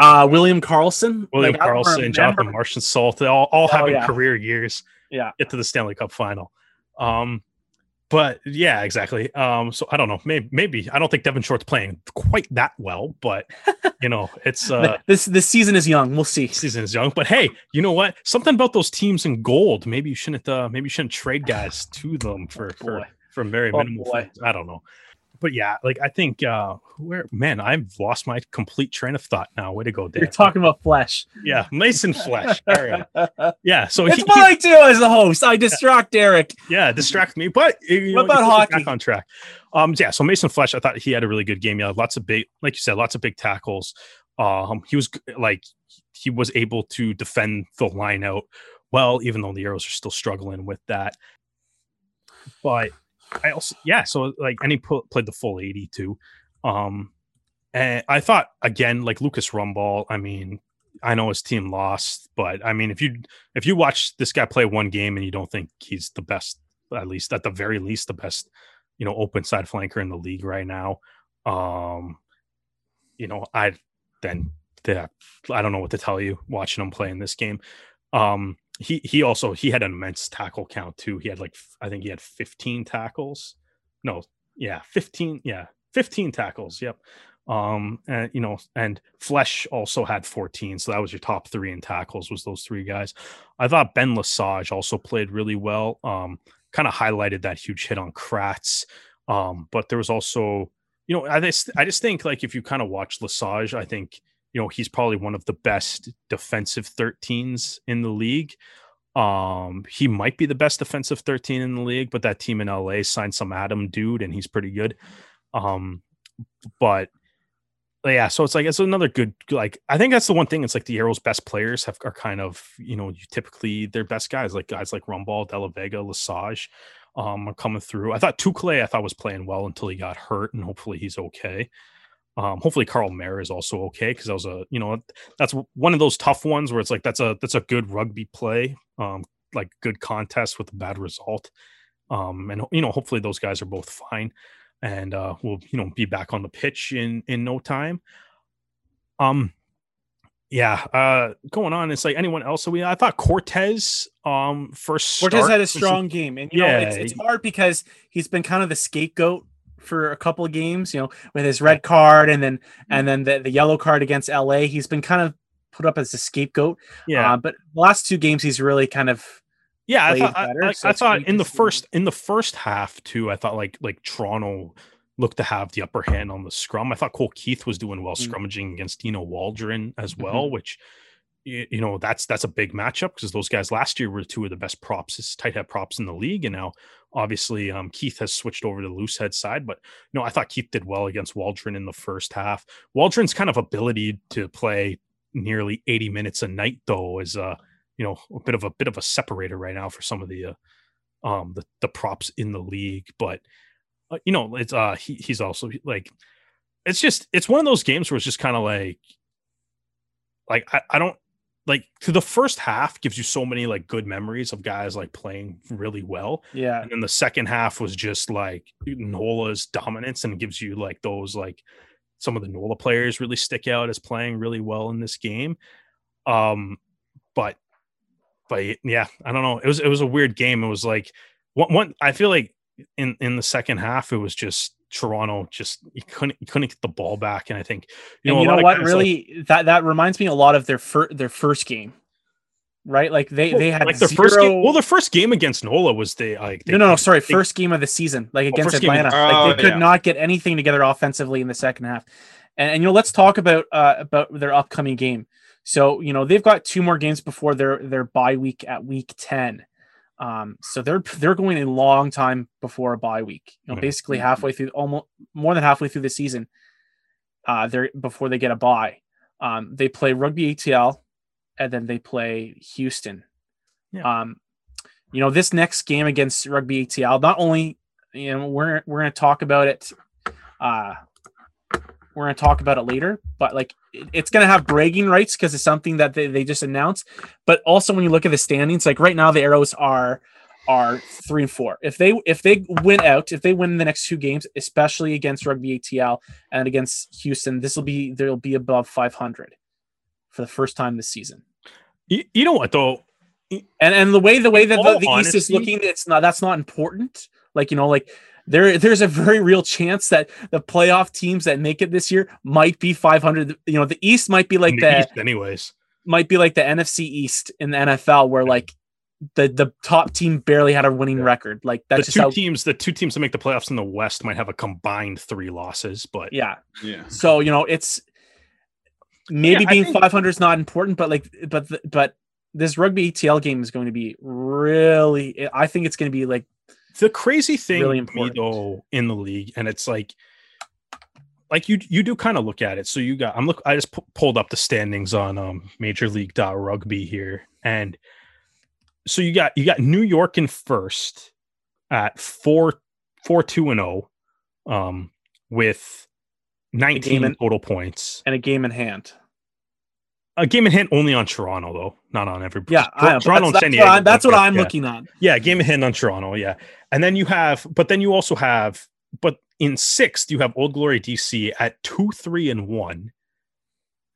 Uh, William Karlsson, William like, Karlsson, Jonathan Marchessault, all, all Oh, having yeah. career years. Yeah. Get to the Stanley Cup final. Um, but yeah, exactly. Um, so I don't know. Maybe, maybe I don't think Devin Short's playing quite that well, but you know, it's uh this this season is young. We'll see. season is young. But hey, you know what? Something about those teams in gold. Maybe you shouldn't uh maybe you shouldn't trade guys to them for for, boy. for very Oh, minimal I don't know. But yeah, like I think uh where man, I've lost my complete train of thought now. Way to go, Dan. You're talking about Flesch. yeah, Mason Flesch. Right. Yeah, so It's he, what he- I do as a host. I distract Derek. yeah, distract me. But you What know, about hockey? Back on track. Um, yeah. So Mason Flesch, I thought he had a really good game. Yeah, lots of big, like you said, lots of big tackles. Um, he was like he was able to defend the line out well, even though the Arrows are still struggling with that. But I also, yeah. So like, and he played the full eighty too. Um, and I thought again, like Lucas Rumball. I mean, I know his team lost, but I mean, if you if you watch this guy play one game and you don't think he's the best, at least at the very least, the best, you know, open side flanker in the league right now, um, you know, I then yeah, I don't know what to tell you watching him play in this game. Um, he he also he had an immense tackle count too. He had like I think he had 15 tackles. No, yeah, 15, yeah, 15 tackles. Yep. Um, and you know, and Flesch also had 14, so that was your top three in tackles. Was those three guys? I thought Ben Lesage also played really well. Um, kind of highlighted that huge hit on Kratz. Um, but there was also, you know, I just I just think like if you kind of watch Lesage, I think you know he's probably one of the best defensive 13s in the league. Um, he might be the best defensive 13 in the league, but that team in LA signed some Adam dude, and he's pretty good. Um, but yeah, so it's like it's another good like I think that's the one thing. It's like the Arrows' best players have are kind of you know typically their best guys like guys like Rumball, de la Vega, Lesage, um, are coming through. I thought Tukle I thought was playing well until he got hurt, and hopefully he's okay. Um, hopefully Carl Mayer is also okay because that was a you know that's one of those tough ones where it's like that's a that's a good rugby play, um, like good contest with a bad result, um, and you know hopefully those guys are both fine, and uh, we'll you know be back on the pitch in in no time. Um, yeah, uh, going on. It's like anyone else. So we I thought Cortez, um, first Cortez start had a strong game, and you know Yeah, it's, it's hard because he's been kind of the scapegoat for a couple of games. You know, with his red card and then and then the, the yellow card against LA, he's been kind of put up as a scapegoat. yeah, Uh, but the last two games, he's really kind of yeah. I thought better, I- so I thought in the first in the first half too. I thought like like Toronto looked to have the upper hand on the scrum. I thought Cole Keith was doing well Mm. scrummaging against Dino Waldron as well, which y- you know that's that's a big matchup because those guys last year were two of the best props, tight head props in the league, and now obviously um, Keith has switched over to the loose head side. But no, I thought Keith did well against Waldron in the first half. Waldron's kind of ability to play nearly 80 minutes a night though is uh you know a bit of a bit of a separator right now for some of the uh, um the, the props in the league but uh, you know it's uh he, he's also like it's just it's one of those games where it's just kind of like like I, I don't like to the first half gives you so many like good memories of guys like playing really well Yeah. and then the second half was just like Nola's dominance and gives you like those like some of the Nola players really stick out as playing really well in this game. Um, but but yeah, I don't know. It was it was a weird game. It was like one one. I feel like in in the second half it was just Toronto just you couldn't you couldn't get the ball back, and I think you know you know what? guys, like- Really, that that reminds me a lot of their fir- their first game, right? Like they they had like their zero... first game. Well, their first game against Nola was they like they, no, no, no. Sorry, they- first game of the season, like against first game of Atlanta. Oh, like they could yeah. not get anything together offensively in the second half. And, and you know, let's talk about uh, about their upcoming game. So you know they've got two more games before their their bye week at week ten. Um, so they're they're going a long time before a bye week. You know, Mhm. basically halfway through, almost more than halfway through the season. Uh, they're before they get a bye. Um, they play rugby ATL, and then they play Houston. Yeah. Um, you know, this next game against Rugby ATL, not only you know we're we're going to talk about it. Uh, we're going to talk about it later, but like it- it's going to have bragging rights because it's something that they, they just announced. But also, when you look at the standings, like right now, the Arrows are are three and four. If they if they win out, if they win the next two games, especially against Rugby ATL and against Houston, this will be they'll be above 500 for the first time this season. you, you know what though And and the way the way that the, the East is looking, it's not that's not important. Like you know, like there there's a very real chance that the playoff teams that make it this year might be 500. You know, the East might be like in the, the East anyways. might be like the NFC East in the NFL, where like the the top team barely had a winning Yeah. record. Like the that's just two how. teams the two teams that make the playoffs in the west might have a combined three losses but Yeah. Yeah. So you know, it's maybe Yeah, being think- 500 is not important, but like, but the- but this rugby ATL game is going to be really. I think it's going to be like the crazy thing Really me, though in the league and it's like like you you do kind of look at it. So you got i'm look i just pu- pulled up the standings on um major league rugby here and so you got you got new york in first at four four two and oh um with 19 in- total points. and a game in hand. A game in hand only on toronto though not on every Yeah, I know, but toronto and that's, san that's diego what I'm, that's what I'm yeah. looking at. Yeah, game in hand on Toronto. Yeah. And then you have, but then you also have, but in sixth, you have Old Glory DC at two, three, and one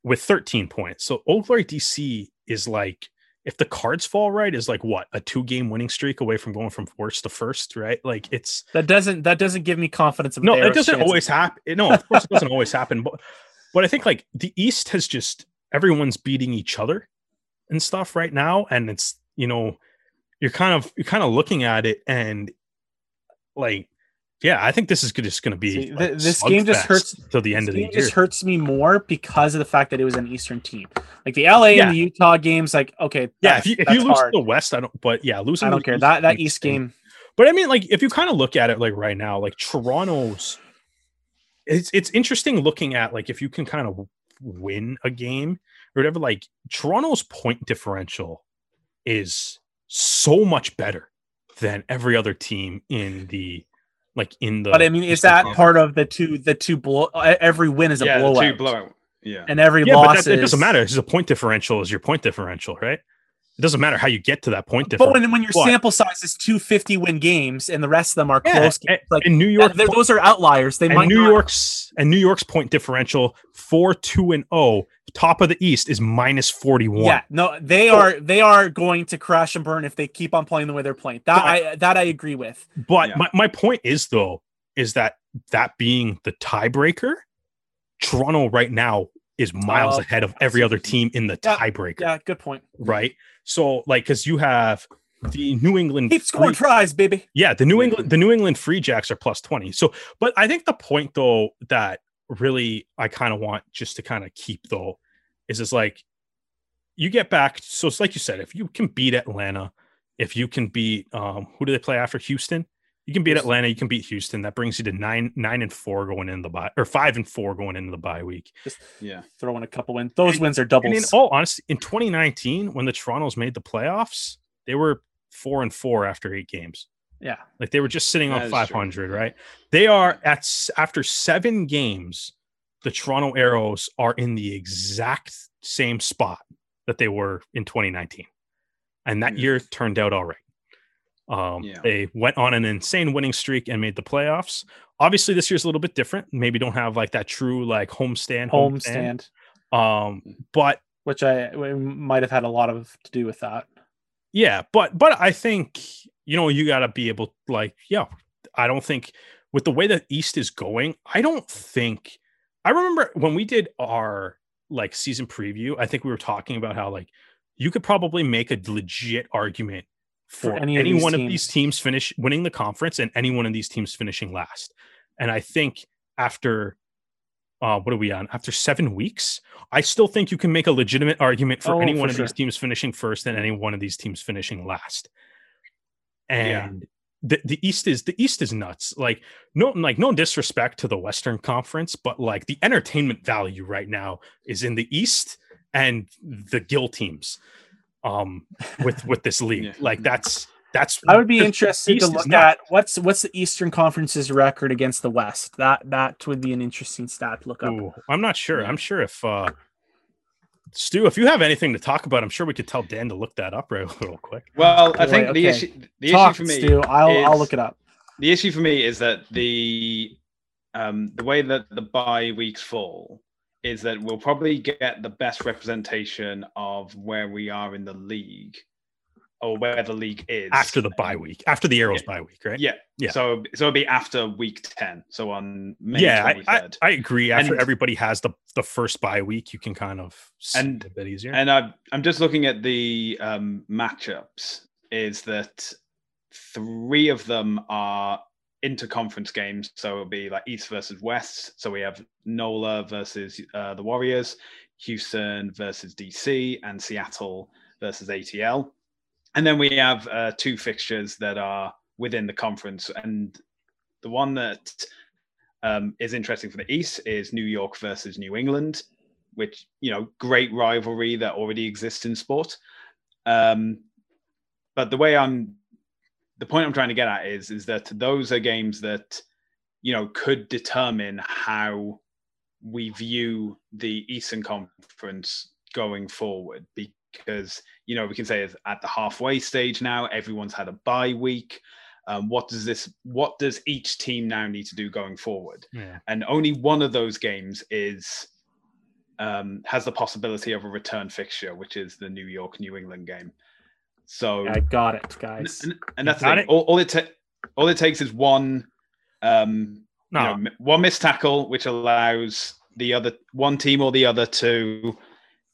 with 13 points. So Old Glory DC is like, if the cards fall right, is like what a two game winning streak away from going from worst to first, right? Like it's That doesn't that doesn't give me confidence. No, it doesn't chances. always happen. No, of course it doesn't always happen. But but I think like the East has just everyone's beating each other and stuff right now, and it's you know you're kind of you're kind of looking at it and like yeah, I think this is just going to be See, like, this game just hurts- till the end of the game year. just hurts me more because of the fact that it was an Eastern team. Like the LA Yeah. and the Utah games, like okay, yeah, if you if you lose hard. the West, I don't. But yeah, losing I don't care East that that East game. But I mean, like, if you kind of look at it like right now, like Toronto's, it's it's interesting looking at like if you can kind of win a game or whatever. Like Toronto's point differential is so much better than every other team in the like in the. But I mean, is that Conference. part of the two the two blow? uh, Every win is a yeah, blowout, two blowout. Yeah. and every Yeah, loss but that, it is doesn't matter. It's just a point differential is your point differential, right? It doesn't matter how you get to that point But when, when your What? sample size is two fifty win games and the rest of them are Yeah, close and- games, like in New York, that- those are outliers. They and might New not- York's and New York's point differential four two and oh top of the East is minus forty one. Yeah, no, they So- are they are going to crash and burn if they keep on playing the way they're playing. That But- I that I agree with. But Yeah. my, my point is though is that that being the tiebreaker, Toronto right now is miles Oh, ahead of every other team in the Yeah, tiebreaker, Yeah, good point. right? So like because you have the New England Keep scoring Free- tries, baby. yeah, the New England the New England Free Jacks are plus 20. So, but I think the point though that really I kind of want just to kind of keep though is is like you get back so it's like you said if you can beat Atlanta, if you can beat um who do they play after Houston? You can beat Atlanta, you can beat Houston. That brings you to 9 9 and 4 going into the bye or 5 and 4 going into the bye week. Just Yeah. throwing a couple wins. Those And- wins are And in doubles. all honesty, in 2019 when the Toronto's made the playoffs, they were 4 and 4 after 8 games. yeah. Like they were just sitting That on is true. 500, right? They are at after seven games, the Toronto Arrows are in the exact same spot that they were in 2019, and that Yeah. year turned out all right. Um, Yeah. They went on an insane winning streak and made the playoffs. Obviously, this year's a little bit different. Maybe don't have like that true like homestand, Home homestand. stand, Um, but which I might have had a lot of to do with that. Yeah, but but I think you know you got to be able like yeah, I don't think with the way that East is going, I don't think I remember when we did our like season preview, I think we were talking about how like you could probably make a legit argument for, For any, any of one of these teams finish winning the conference and any one of these teams finishing last. And I think after uh what are we on? After 7 weeks, I still think you can make a legitimate argument for Oh, any for one of these teams finishing first and any one of these teams finishing last. Yeah. And the, the East is the East is nuts. Like no like no disrespect to the Western Conference, but like the entertainment value right now is in the East and the Gill teams um with with this league. Yeah. Like that's that's I would be because interested East to look at what's what's the Eastern Conference's record against the West. That that would be an interesting stat to look up. Ooh, I'm not sure. Yeah. I'm sure if uh Stu, if you have anything to talk about, I'm sure we could tell Dan to look that up real, real quick. Well, I Boy, think the okay. issue the Talk, issue for me Stu. I'll I'll is- look it up. the issue for me is that the um, the way that the bye weeks fall is that we'll probably get the best representation of where we are in the league or where the league is After the bye week, after the Arrows bye week, right? Yeah, Yeah. So so it'll be after week ten. So on May yeah, I, I. I agree. After And- everybody has the the first bye week, you can kind of see And- it a bit easier. And I, I'm just looking at the um, matchups. Is that three of them are interconference games? So it'll be like East versus West. So we have NOLA versus uh, the Warriors, Houston versus DC, and Seattle versus ATL. And then we have uh, two fixtures that are within the conference. And the one that um, is interesting for the East is New York versus New England which you know great rivalry that already exists in sport um but the way i'm the point i'm trying to get at is is that those are games that you know could determine how we view the eastern conference going forward because you know we can say at the halfway stage now everyone's had a bye week um, what does this what does each team now need to do going forward yeah. and only one of those games is um, has the possibility of a return fixture, which is the New York New England game. So I got it, guys. and, and that's the thing. it? All, all it ta- all it takes is one um, No, you know, one missed tackle, which allows the other one team or the other to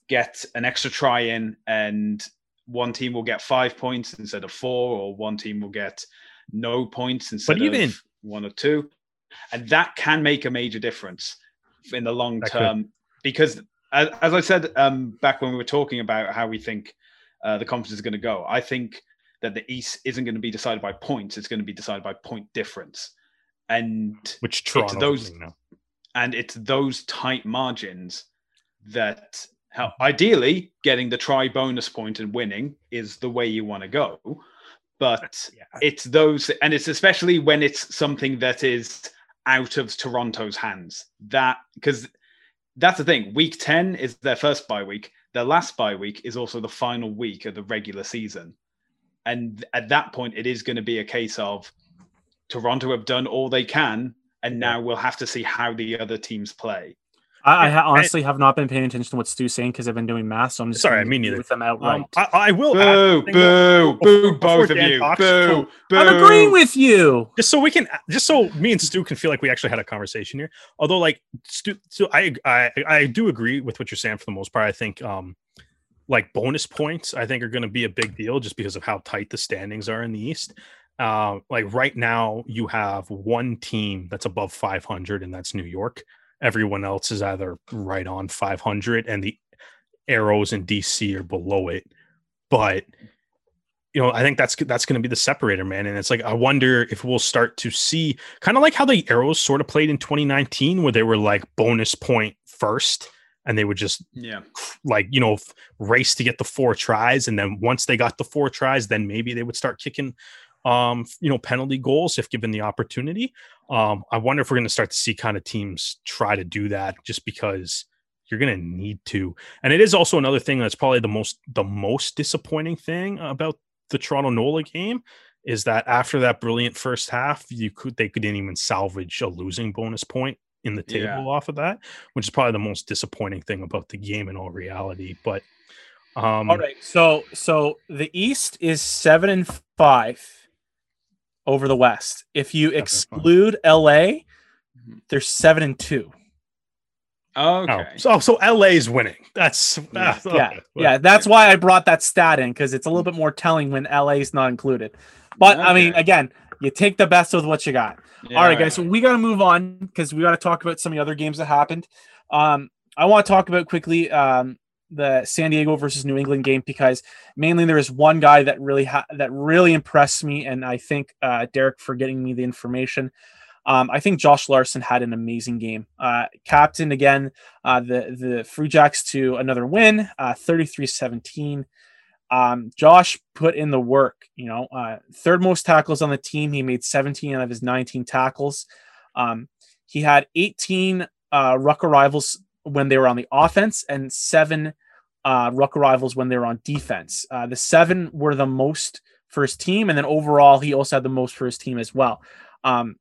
get an extra try in, and one team will get five points instead of four, or one team will get no points instead even- of one or two, and that can make a major difference in the long That could. term because, as, as I said um, back when we were talking about how we think uh, the conference is going to go, I think that the East isn't going to be decided by points; it's going to be decided by point difference, and which Toronto those- now. and it's those tight margins that help. Ideally, getting the try bonus point and winning is the way you want to go, but Yeah. it's those, and it's especially when it's something that is out of Toronto's hands. That because that's the thing. Week ten is their first bye week. Their last bye week is also the final week of the regular season, and at that point, it is going to be a case of Toronto have done all they can, and now we'll have to see how the other teams play. I, I ha- I- honestly have not been paying attention to what Stu's saying because I've been doing math. So I'm just Sorry, gonna me neither. with them outright. Um, I, I will Boo, add boo, something though. boo, Before- both before of you. talks, Boo, boo. I'm agreeing with you. just so we can just so me and Stu can feel like we actually had a conversation here. Although like Stu, so I I I do agree with what you're saying for the most part. I think um like bonus points, I think are going to be a big deal just because of how tight the standings are in the East. Uh, like right now, you have one team that's above 500, and that's New York. Everyone else is either right on 500, and the arrows in DC are below it. But you know, I think that's that's going to be the separator, man. And it's like I wonder if we'll start to see kind of like how the arrows sort of played in 2019, where they were like bonus point first, and they would just Yeah. like you know race to get the four tries, and then once they got the four tries, then maybe they would start kicking, um, you know, penalty goals if given the opportunity. Um, I wonder if we're going to start to see kind of teams try to do that, just because you're going to need to. And it is also another thing that's probably the most the most disappointing thing about the Toronto Nola game is that after that brilliant first half, you could they couldn't even salvage a losing bonus point in the table Yeah. off of that, which is probably the most disappointing thing about the game in all reality. But um All right. So so the East is seven and five over the West. If you and five. exclude LA, Mhm. they're seven and two. oh, Okay. so so LA's winning. That's Yeah. ah, Yeah, okay. yeah. That's why I brought that stat in because it's a little bit more telling when LA is not included. But I mean, again, you take the best with what you got. Yeah, All right, guys. So we got to move on because we got to talk about some of the other games that happened. Um, I want to talk about quickly um, the San Diego versus New England game because mainly there is one guy that really ha- that really impressed me, and I think uh, Derek for getting me the information. Um, I think Josh Larsen had an amazing game. Uh, captain again, uh, the the Free Jacks to another win, uh, 33-17. Um, Josh put in the work, you know, uh, third most tackles on the team. He made 17 out of his 19 tackles. Um, he had 18 uh, ruck arrivals when they were on the offense and seven uh, ruck arrivals when they were on defense. Uh, the seven were the most for his team, and then overall, he also had the most for his team as well. Um,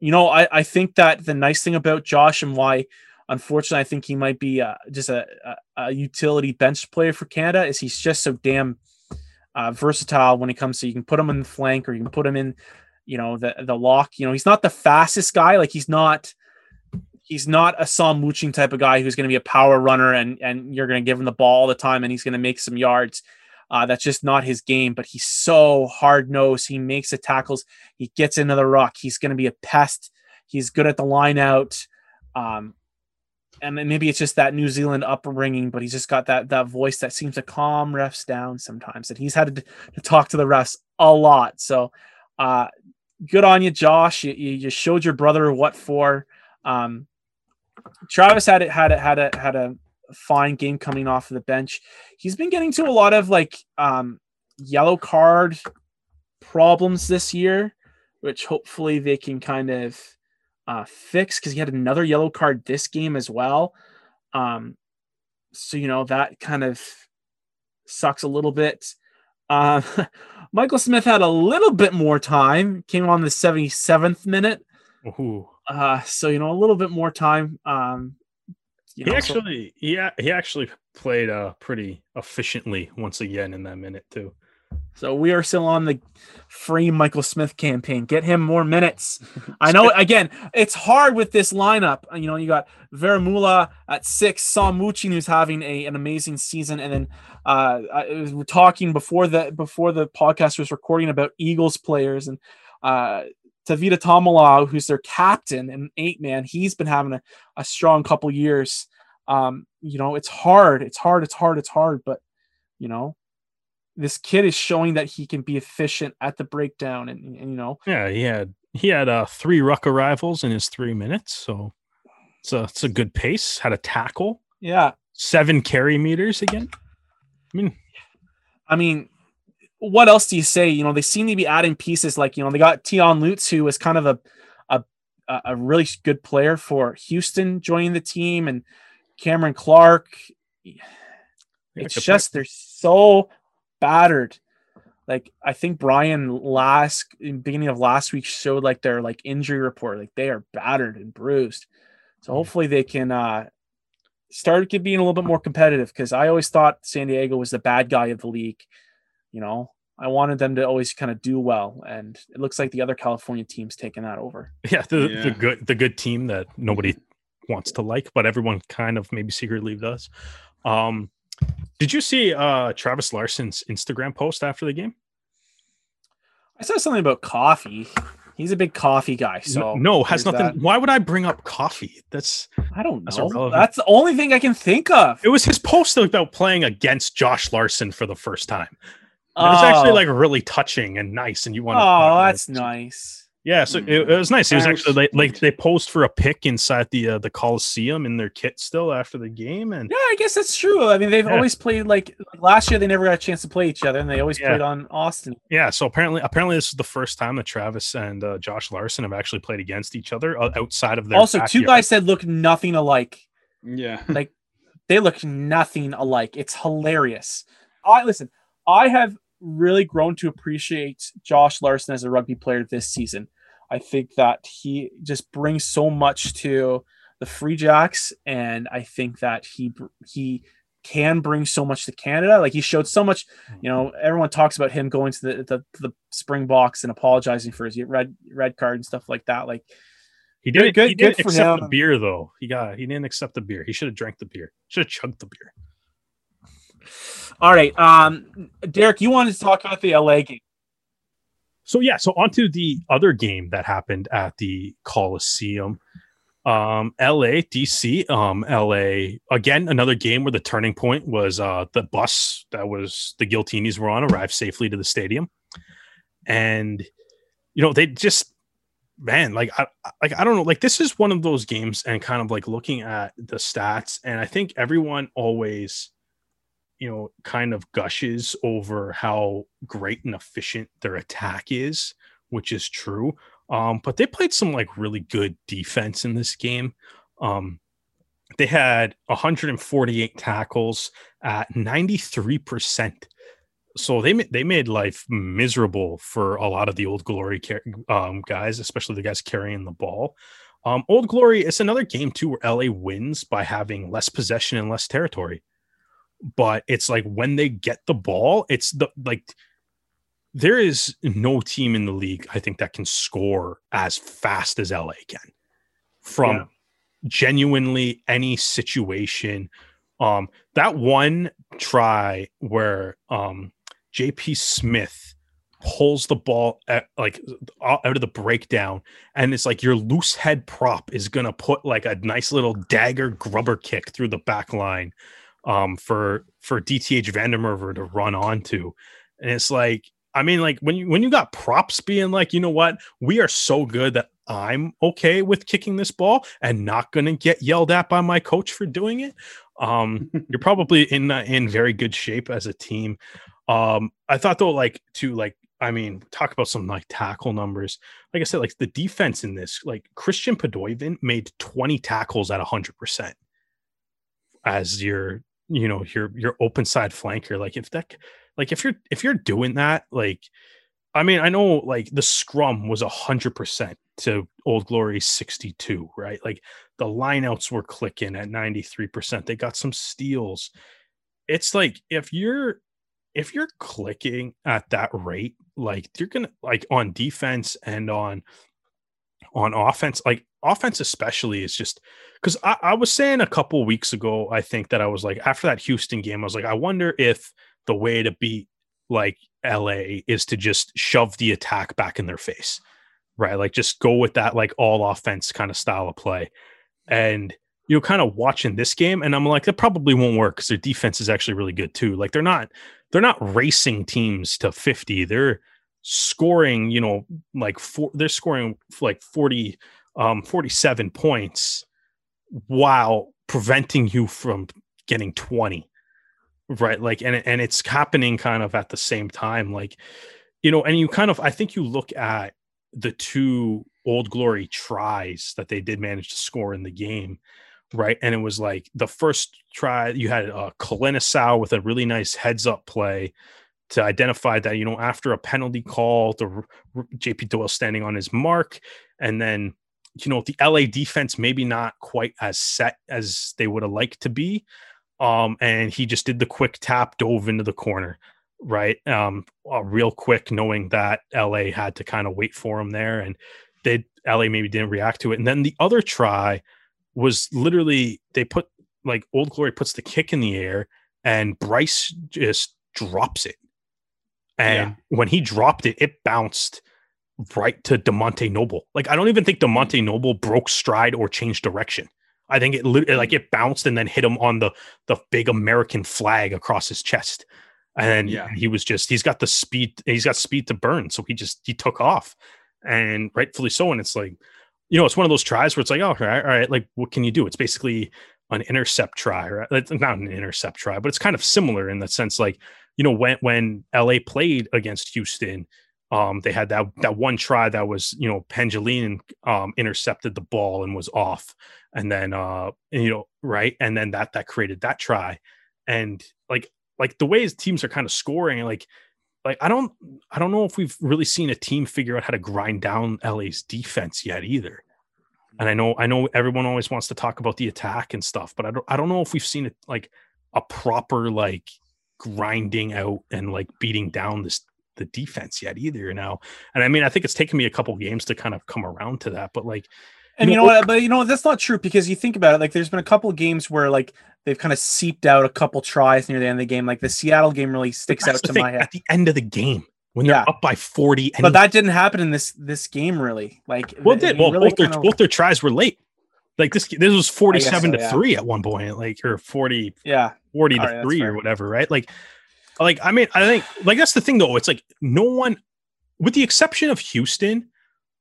you know, I, I think that the nice thing about Josh and why, unfortunately, I think he might be uh, just a, a, a utility bench player for Canada is he's just so damn uh, versatile when it comes to you can put him in the flank or you can put him in, you know, the the lock. You know, he's not the fastest guy. Like he's not he's not a Sam Mooching type of guy who's going to be a power runner and and you're going to give him the ball all the time and he's going to make some yards. Uh, that's just not his game. But he's so hard nosed. He makes the tackles. He gets into the ruck. He's going to be a pest. He's good at the line out. Um, and maybe it's just that New Zealand upbringing, but he's just got that that voice that seems to calm refs down sometimes. And he's had to, to talk to the refs a lot. So uh, good on you, Josh. You, you, you showed your brother what for. Um, Travis had it had a, had a had a fine game coming off of the bench. He's been getting to a lot of like um, yellow card problems this year, which hopefully they can kind of uh, fix because he had another yellow card this game as well. Um, so you know that kind of sucks a little bit. Uh, Michael Smith had a little bit more time, came on the 77th minute. Ooh. Uh, so you know a little bit more time. Um, you he know, so- actually yeah he actually played uh pretty efficiently once again in that minute too So we are still on the free Michael Smith campaign. Get him more minutes. I know again, it's hard with this lineup. You know, you got Veramula at six, Sam Muchin who's having a, an amazing season, and then uh, I, was- we're talking before the before the podcast was recording about Eagles players and uh, Tavita Tamala, who's their captain and eight man. He's been having a, a strong couple years. Um, you know, it's hard. It's hard. It's hard. It's hard. But you know, this kid is showing that he can be efficient at the breakdown and, and you know yeah he had he had uh three ruck arrivals in his three minutes so it's a it's a good pace had a tackle yeah seven carry meters again i mean i mean what else do you say? You know they seem to be adding pieces like you know they got tion lutz who was kind of a a, a really good player for houston joining the team and cameron clark. It's just they're so battered. Like i think brian last in beginning of last week showed like their like injury report. Like they are battered and bruised. So hopefully they can uh start being a little bit more competitive because i always thought san diego was the bad guy of the league you know i wanted them to always kind of do well and it looks like the other california teams taking that over yeah the, Yeah. the good the good team that nobody wants to like but everyone kind of maybe secretly does um Did you see uh Travis Larsen's Instagram post after the game? I saw something about coffee. He's a big coffee guy. So no, has nothing. that. Why would I bring up coffee? That's I don't know. irrelevant. That's the only thing I can think of. it was his post about playing against Josh Larsen for the first time. It was actually Oh. like really touching and nice, and you want. Oh, that's nice. Yeah, so it, it was nice. It was actually like, like they posed for a pick inside the uh, the Coliseum in their kit still after the game, and Yeah, I guess that's true. I mean, they've Yeah. always played like, like last year. They never got a chance to play each other, and they always Yeah. played on Austin. yeah. So apparently, apparently this is the first time that Travis and uh, Josh Larsen have actually played against each other uh, outside of their. Also, two guys said look nothing alike. Yeah. Like they look nothing alike. It's hilarious. I listen. I have really grown to appreciate Josh Larsen as a rugby player this season. I think that he just brings so much to the Free Jacks, and I think that he he can bring so much to Canada. Like he showed so much. You know, everyone talks about him going to the the, the Springboks and apologizing for his red red card and stuff like that. Like He didn't. Good- he good didn't for accept the him. beer though. He got. He didn't accept the beer. He should have drank the beer. Should have chugged the beer. All right. Um, Derek, you wanted to talk about the LA game. So yeah, so on to the other game that happened at the Coliseum. Um, LA, DC, um, LA again, another game where the turning point was uh the bus that was the Giltinis were on arrived safely to the stadium. And you know, they just man, like I- like I don't know, like this is one of those games and kind of like looking at the stats, and I think everyone always you know, kind of gushes over how great and efficient their attack is, which is true. Um, but they played some like really good defense in this game. Um, they had 148 tackles at 93%. So they they made life miserable for a lot of the old glory um, guys, especially the guys carrying the ball. Um, old glory, it's another game too where LA wins by having less possession and less territory but it's like when they get the ball, it's the like there is no team in the league, I think, that can score as fast as LA can from Yeah. genuinely any situation. Um, that one try where um JP Smith pulls the ball at, like out of the breakdown and it's like your loose head prop is gonna put like a nice little dagger grubber kick through the back line um for for DTH van der Merwe to run onto. And it's like, I mean, like when you when you got props being like, you know what, we are so good that I'm okay with kicking this ball and not gonna get yelled at by my coach for doing it. Um, you're probably in uh, in very good shape as a team. Um, I thought though, like to like, I mean, talk about some like tackle numbers. Like I said, like the defense in this, like Christian Poidevin made 20 tackles at 100 percent as your you know your your open side flanker like if that like if you're if you're doing that like i mean i know like the scrum was a hundred percent to old glory 62 right? Like the lineouts were clicking at 93 percent. They got some steals. It's like if you're if you're clicking at that rate like you're gonna like on defense and on on offense like offense especially is just because I, I was saying a couple weeks ago i think that i was like after that houston game i was like i wonder if the way to beat like la is to just shove the attack back in their face right? Like just go with that like all offense kind of style of play. And you know kind of watching this game and i'm like that probably won't work because their defense is actually really good too. Like they're not they're not racing teams to 50 they're scoring you know like four they're scoring like 40 um 47 points while preventing you from getting 20 right? Like and and it's happening kind of at the same time like you know and you kind of i think you look at the two old glory tries that they did manage to score in the game right? And it was like the first try you had uh Kalinisau with a really nice heads up play to identify that you know after a penalty call the JP Doyle standing on his mark and then you know the LA defense maybe not quite as set as they would have liked to be um and he just did the quick tap dove into the corner right um uh, real quick knowing that LA had to kind of wait for him there and they LA maybe didn't react to it and then the other try was literally they put like old glory puts the kick in the air and Bryce just drops it. And when he dropped it, it bounced right to Demonte Noble. Like I don't even think Demonte Noble broke stride or changed direction. I think it like it bounced and then hit him on the the big American flag across his chest. And Yeah. he was just he's got the speed he's got speed to burn, so he just he took off, and rightfully so. And it's like, you know, it's one of those tries where it's like, oh, all right, all right, like what can you do? It's basically an intercept try, right? It's not an intercept try, but it's kind of similar in the sense, like you know, when when LA played against Houston, um, they had that that one try that was you know Pangelin um, intercepted the ball and was off, and then uh, you know right, and then that that created that try, and like like the ways teams are kind of scoring, like like I don't I don't know if we've really seen a team figure out how to grind down LA's defense yet either. And I know I know everyone always wants to talk about the attack and stuff, but I don't I don't know if we've seen it like a proper like grinding out and like beating down this the defense yet either now. And I mean I think it's taken me a couple games to kind of come around to that, but like And You know, what? But you know what? That's not true because you think about it. Like, there's been a couple of games where like they've kind of seeped out a couple tries near the end of the game. Like the Seattle game really sticks that's out to thing, my head. at the end of the game when they're Yeah. up by 40 and But that didn't happen in this this game really. Like, well, it did well really both their of- both their tries were late. Like this this was 47 so, to yeah. 3 at one point, like or 40 yeah, 40 All to right, 3 or whatever, right? Like like I mean, I think like that's the thing though. It's like no one with the exception of Houston,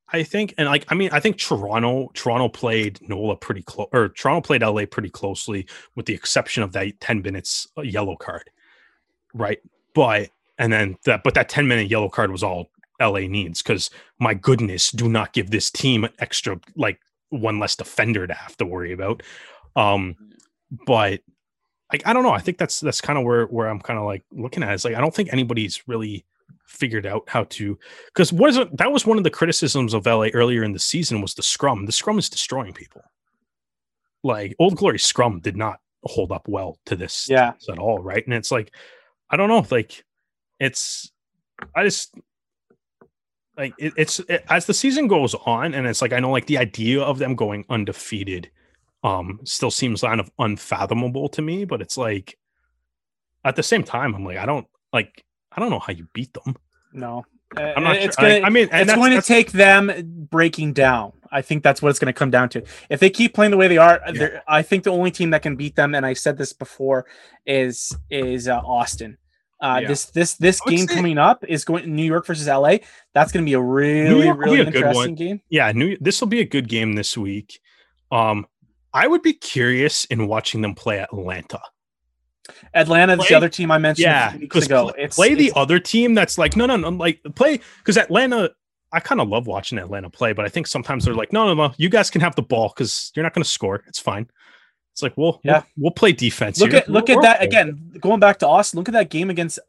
I think, and like I mean, I think Toronto, Toronto played Nola pretty close or Toronto played LA pretty closely, with the exception of that 10 minutes uh, yellow card. Right. But and then that but that 10 minute yellow card was all LA needs because my goodness, do not give this team an extra like one less defender to have to worry about. Um, but like I don't know. I think that's that's kind of where where I'm kind of like looking at. it. It's like I don't think anybody's really figured out how to because what is it? That was one of the criticisms of LA earlier in the season was the scrum. The scrum is destroying people. Like Old Glory scrum did not hold up well to this Yeah. at all, right? And it's like I don't know, like it's I just like it, it's it, as the season goes on, and it's like I know like the idea of them going undefeated um still seems kind of unfathomable to me, but it's like at the same time, I'm like, I don't like I don't know how you beat them. no. I'm not it's sure. gonna, I, I mean, it's that's- going to that's- take them breaking down. I think that's what it's going to come down to. If they keep playing the way they are, Yeah. I think the only team that can beat them, and I said this before, is is uh, Austin. Uh, Yeah. This this this game say- coming up is going New York versus LA. That's going to be a really York will be really a interesting game. yeah, New this will be a good game this week. Um, I would be curious in watching them play Atlanta. Atlanta, is the other team I mentioned a Yeah, weeks ago. play, It's play the it's- other team that's like no, no, no, like play because Atlanta. I kind of love watching Atlanta play, but I think sometimes they're like, no, no, no, you guys can have the ball because you're not going to score. It's fine. It's like, well, Yeah. we'll, we'll play defense. look here. at look We're- at we're that again. Going back to Austin, look at that game against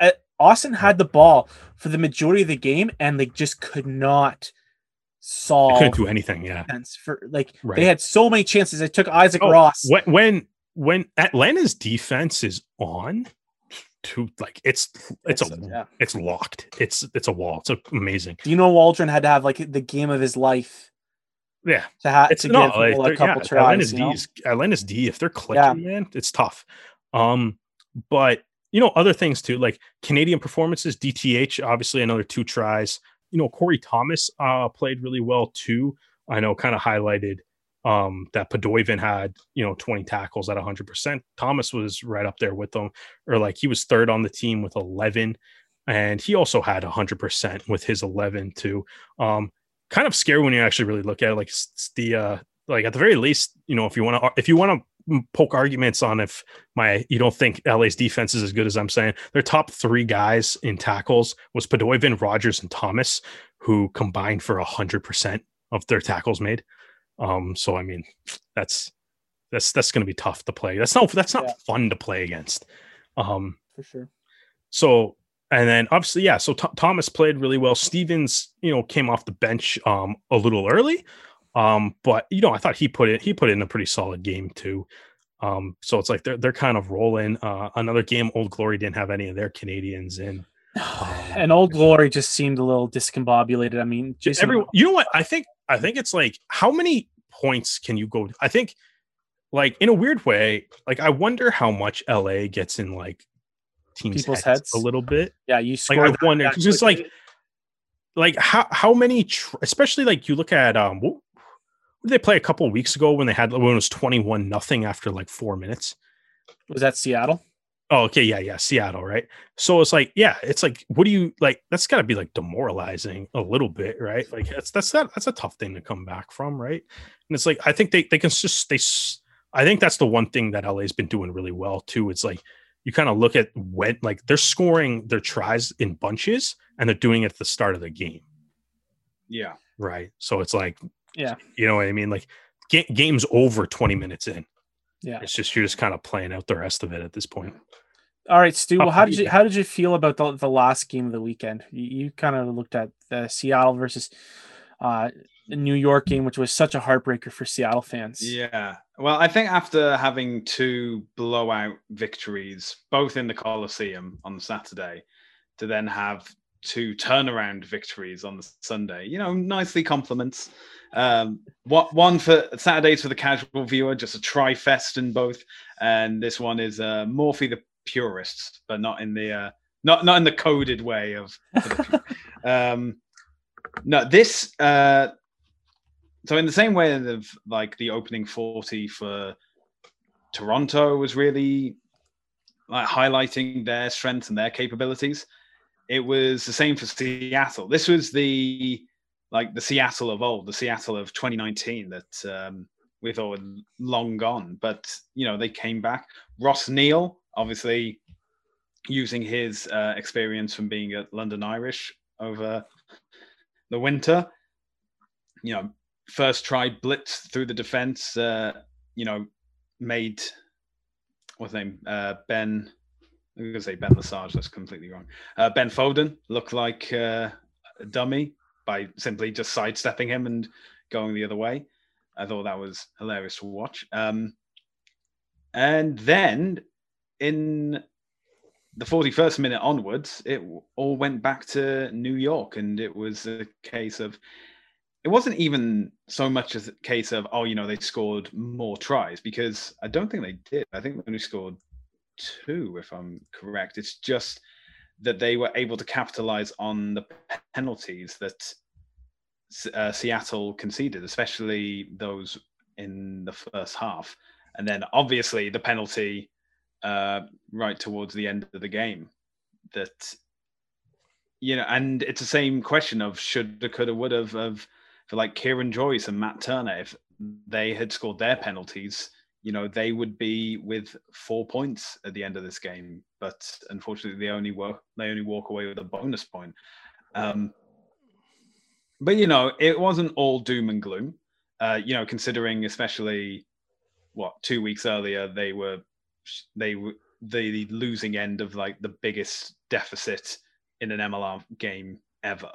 uh, Austin had the ball for the majority of the game, and they just could not They solve couldn't do anything. Yeah. for like Right. they had so many chances. They took Isaac Oh, Ross. When when when Atlanta's defense is on, to like it's it's, It's- a yeah. it's locked. It's it's a wall. It's amazing. Dino Waldron had to have like the game of his life Yeah. to have it's to no, like, a couple yeah, tries. Atlanta's you D is D. If they're clicking, man, it's tough. Um, but you know, other things too, like Canadian performances, DTH, obviously another two tries. You know, Corey Thomas uh played really well too. I know kind of highlighted um that Poidevin had, you know, 20 tackles at 100%. Thomas was right up there with them, or like he was third on the team with 11, and he also had 100% with his 11 too. Um, kind of scary when you actually really look at it. Like the uh, like at the very least, you know, if you want to if you want to poke arguments on if my you don't think LA's defense is as good as I'm saying, their top three guys in tackles was Poidevin, Rogers, and Thomas, who combined for hundred percent of their tackles made. Um, so I mean, that's that's that's going to be tough to play. That's not that's not Yeah. fun to play against. Um, for sure. so and then obviously yeah so Th- thomas played really well. Stevens you know came off the bench um a little early. Um but you know i thought he put it he put in a pretty solid game too. Um so it's like they're they're kind of rolling. Uh another game old glory didn't have any of their canadians in. And Old Glory just seemed a little discombobulated. I mean, just Jason, every you know what? I think i think it's like how many points can you go i think like in a weird way, like I wonder how much LA gets in like teams' People's heads, heads? a little bit. Yeah, you Like score. I wonder just like like how how many tr- especially like you look at um what, did they play a couple of weeks ago when they had when it was 21 nothing after like 4 minutes. was that Seattle? Oh, okay, yeah, yeah, Seattle, right? So it's like, yeah, it's like, what do you like? That's got to be like demoralizing a little bit, right? Like that's that's that that's a tough thing to come back from, right? And it's like I think they they can just they. I think that's the one thing that LA's been doing really well too. It's like you kind of look at when like they're scoring their tries in bunches and they're doing it at the start of the game, Yeah. right? So it's like, Yeah. you know what I mean? Like ga- game's over twenty minutes in. Yeah. It's just you're just kind of playing out the rest of it at this point. All right, Stu. Well, how did you how did you feel about the, the last game of the weekend? You, you kind of looked at the Seattle versus uh, New York game, which was such a heartbreaker for Seattle fans. Yeah. Well, I think after having two blowout victories, both in the Coliseum on Saturday, to then have two turnaround victories on the Sunday, you know, nicely complements. Um, what one for Saturdays for the casual viewer, just a tri fest in both, and this one is uh, for the purists, but not in the uh, not not in the coded way of. the um, no, this uh, so in the same way of like the opening 40 for toronto was really like highlighting their strengths and their capabilities it was the same for seattle. This was the like the seattle of old the seattle of 2019 that um we thought had long gone. But you know they came back. Ross neal obviously using his uh, experience from being at london irish over the winter you know first try blitz through the defense. Uh, you know, made what's his name? Uh, ben. I'm gonna say Ben Lesage. That's completely wrong. Uh, ben Foden looked like uh, a dummy by simply just sidestepping him and going the other way. I thought that was hilarious to watch. Um, and then in the 41st minute onwards, it all went back to New York, and it was a case of it wasn't even so much as a case of oh you know they scored more tries because i don't think they did. I think they only scored two if i'm correct. It's just that they were able to capitalize on the penalties that uh, seattle conceded especially those in the first half. And then obviously the penalty uh, right towards the end of the game that you know and it's the same question of should coulda would have of for like Kieran Joyce and Matt Turner, if they had scored their penalties, you know, they would be with four points at the end of this game. But unfortunately, they only work they only walk away with a bonus point. Um, but you know, it wasn't all doom and gloom. Uh, you know, considering especially what two weeks earlier they were they were the losing end of like the biggest deficit in an MLR game ever.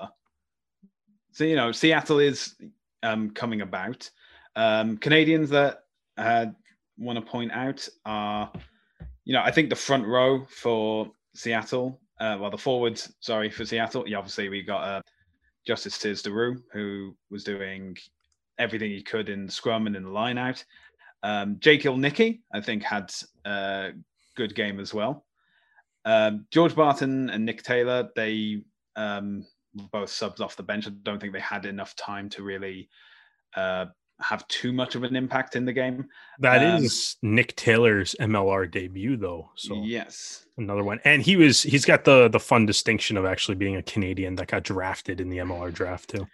So you know, Seattle is um, coming about. Um, Canadians that I want to point out are, you know, I think the front row for Seattle, uh, well, the forwards, sorry, for Seattle. Yeah, obviously we got uh, Djustice Sears-Duru, who was doing everything he could in scrum and in the line out. Um, Jake Ilnicki, I think, had a good game as well. Um, George Barton and Nick Taylor, they um, both subs off the bench. I don't think they had enough time to really uh, have too much of an impact in the game. That is Um, Nick Taylor's MLR debut, though. So yes, another one, and he was he's got the the fun distinction of actually being a Canadian that got drafted in the MLR draft too.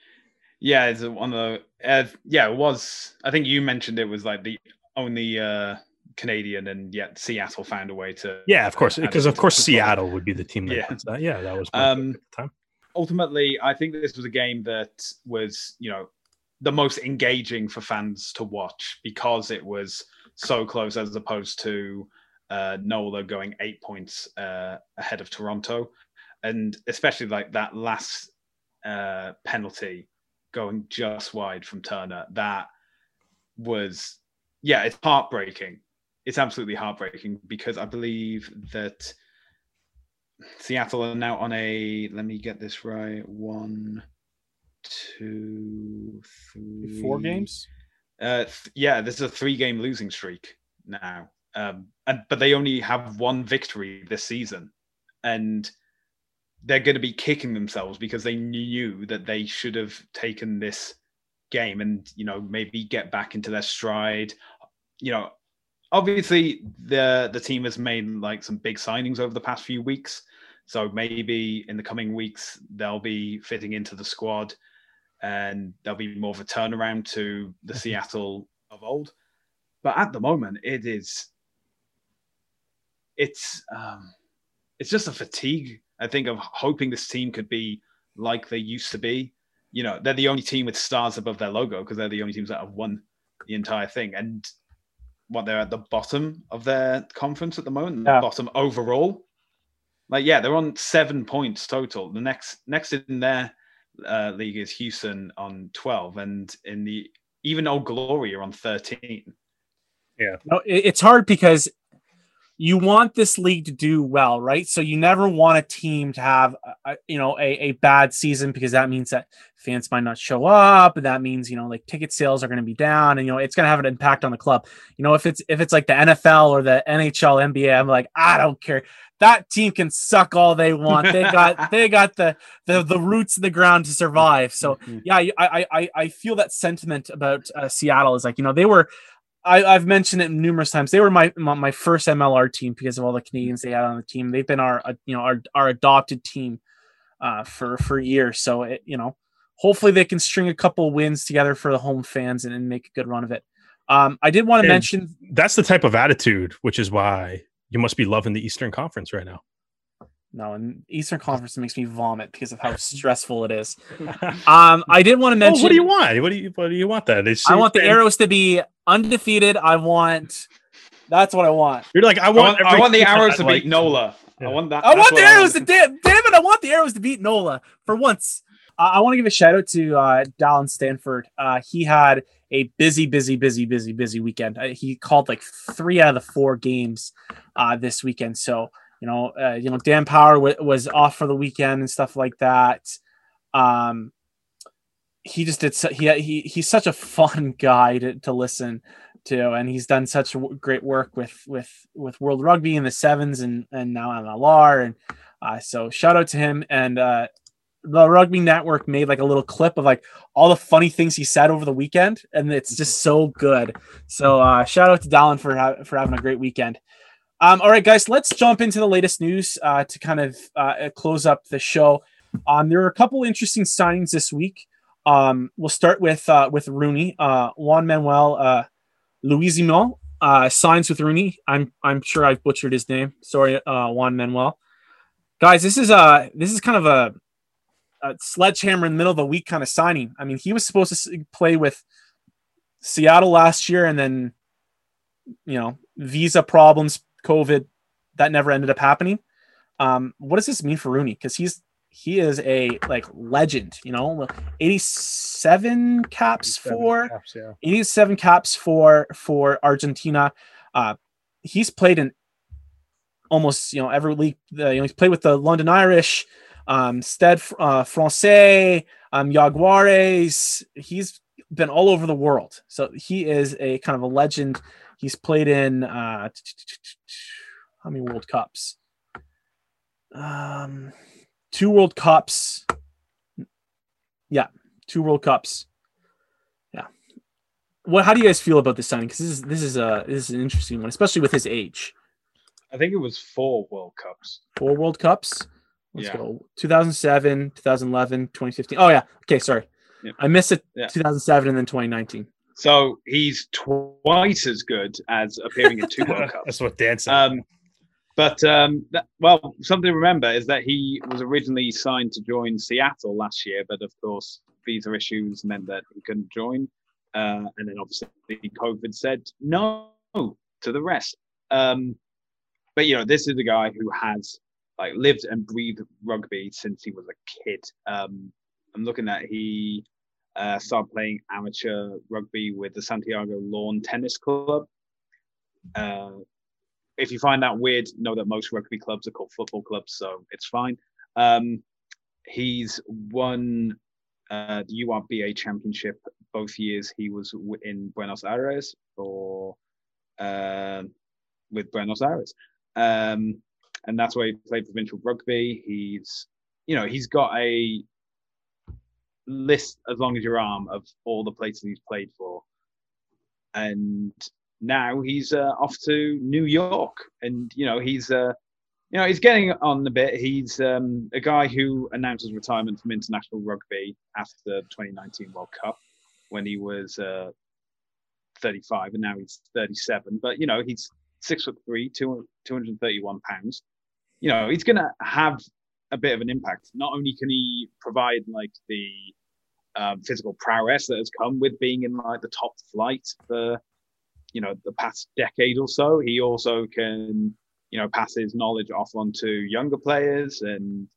yeah, it's one of the uh, yeah. It was. I think you mentioned it was like the only uh, Canadian, and yet Seattle found a way to. Yeah, of course, because of course. Seattle would be the team that Yeah. that. Yeah, that was Um, at the time. Ultimately, I think this was a game that was, you know, the most engaging for fans to watch because it was so close as opposed to uh, Nola going eight points uh, ahead of Toronto. And especially like that last uh, penalty going just wide from Turner, that was, yeah, it's heartbreaking. It's absolutely heartbreaking because I believe that Seattle are now on a. Let me get this right. One, two, three, Four games. Uh, th- yeah, this is a three-game losing streak now, um, and but they only have one victory this season, and they're going to be kicking themselves because they knew that they should have taken this game and you know maybe get back into their stride. You know, obviously the the team has made like some big signings over the past few weeks, so maybe in the coming weeks they'll be fitting into the squad and there'll be more of a turnaround to the Mm-hmm. Seattle of old. But at the moment, it is it's um, it's just a fatigue. I think of hoping this team could be like they used to be. You know, they're the only team with stars above their logo because they're the only teams that have won the entire thing. And what they're at the bottom of their conference at the moment, Yeah. the bottom overall. Like, yeah, they're on seven points total. The next next in their uh, league is Houston on twelve, and in the even Old Glory are on thirteen. No, it's hard because you want this league to do well, right? So you never want a team to have, a, you know, a, a bad season because that means that fans might not show up, and that means you know, like ticket sales are going to be down, and you know, it's going to have an impact on the club. You know, if it's if it's like the NFL or the NHL, NBA, I'm like, I don't care. That team can suck all they want. They got they got the the the roots in the ground to survive. So yeah, I I I, I feel that sentiment about uh, Seattle is like you know they were. I, I've mentioned it numerous times. They were my, my my first MLR team because of all the Canadians they had on the team. They've been our uh, you know our our adopted team uh, for for years. So it, you know, hopefully they can string a couple wins together for the home fans and, and make a good run of it. Um, I did want to mention That's the type of attitude, which is why you must be loving the Eastern Conference right now. No, and Eastern Conference makes me vomit because of how stressful it is. Um, I did want to Oh, mention. what do you want? What do you what do you want? That I want the arrows to be undefeated. I want. That's what I want. You're like I I want. want, I want the arrows to I beat like Nola. Yeah. I want that. I want the what arrows to damn, damn it! I want the arrows to beat Nola for once. I, I want to give a shout out to uh, Dallen Stanford. Uh, he had a busy, busy, busy, busy, busy weekend. Uh, he called like three out of the four games uh, this weekend. So you know, uh, you know, Dan Power w- was off for the weekend and stuff like that. Um, he just did. So, he he he's such a fun guy to, to listen to, and he's done such w- great work with with with World Rugby in the sevens and and now MLR, and uh, so shout out to him. And uh, the Rugby Network made like a little clip of like all the funny things he said over the weekend, and it's just so good. So uh, shout out to Dallen for ha- for having a great weekend. Um, all right, guys, let's jump into the latest news uh, to kind of uh, close up the show. Um, there are a couple interesting signings this week. Um, we'll start with uh, with RUNY. Uh, Juan Manuel uh, Luisimo uh, signs with RUNY. I'm I'm sure I've butchered his name. Sorry, uh, Juan Manuel. Guys, this is a this is kind of a, a sledgehammer in the middle of the week kind of signing. I mean, he was supposed to play with Seattle last year, and then you know visa problems, COVID, that never ended up happening. Um, what does this mean for RUNY? Because he's he is a like legend, you know, 87 caps for Caps, yeah. 87 caps for for Argentina. Uh, he's played in almost you know every league. Uh, you know, he's played with the London Irish, um, Stade uh, Francais, um, Jaguares. He's been all over the world, so he is a kind of a legend. He's played in uh, how many World Cups? Um, two World Cups. Yeah, two World Cups. Yeah. What? How do you guys feel about this signing? Because this is this is a this is an interesting one, especially with his age. I think it was four World Cups. Four World Cups. Let's Yeah. go. 2007, 2011, 2015. Oh yeah. Okay, sorry. Yeah. I missed it. Yeah. 2007 and then 2019. So he's twice as good as appearing in two World Cups. That's what Dan said. Um, but um, that, well, something to remember is that he was originally signed to join Seattle last year, but of course, visa issues meant that he couldn't join. Uh, and then obviously, COVID said no to the rest. Um, but you know, this is a guy who has like lived and breathed rugby since he was a kid. Um, I'm looking at he uh, playing amateur rugby with the Santiago Lawn Tennis Club. Uh, if you find that weird, know that most rugby clubs are called football clubs, so it's fine. Um, he's won uh, the URBA championship both years he was in Buenos Aires or um, with Buenos Aires, um, and that's where he played provincial rugby. He's you know he's got a list as long as your arm of all the places he's played for, and now he's uh, off to New York, and you know he's uh, you know he's getting on a bit. He's um, a guy who announced his retirement from international rugby after the 2019 World Cup when he was uh, 35, and now he's 37. But you know he's six foot three, two, 231 pounds. You know he's to have a bit of an impact. Not only can he provide like the um, physical prowess that has come with being in like the top flight for you know the past decade or so. He also can you know pass his knowledge off onto younger players, and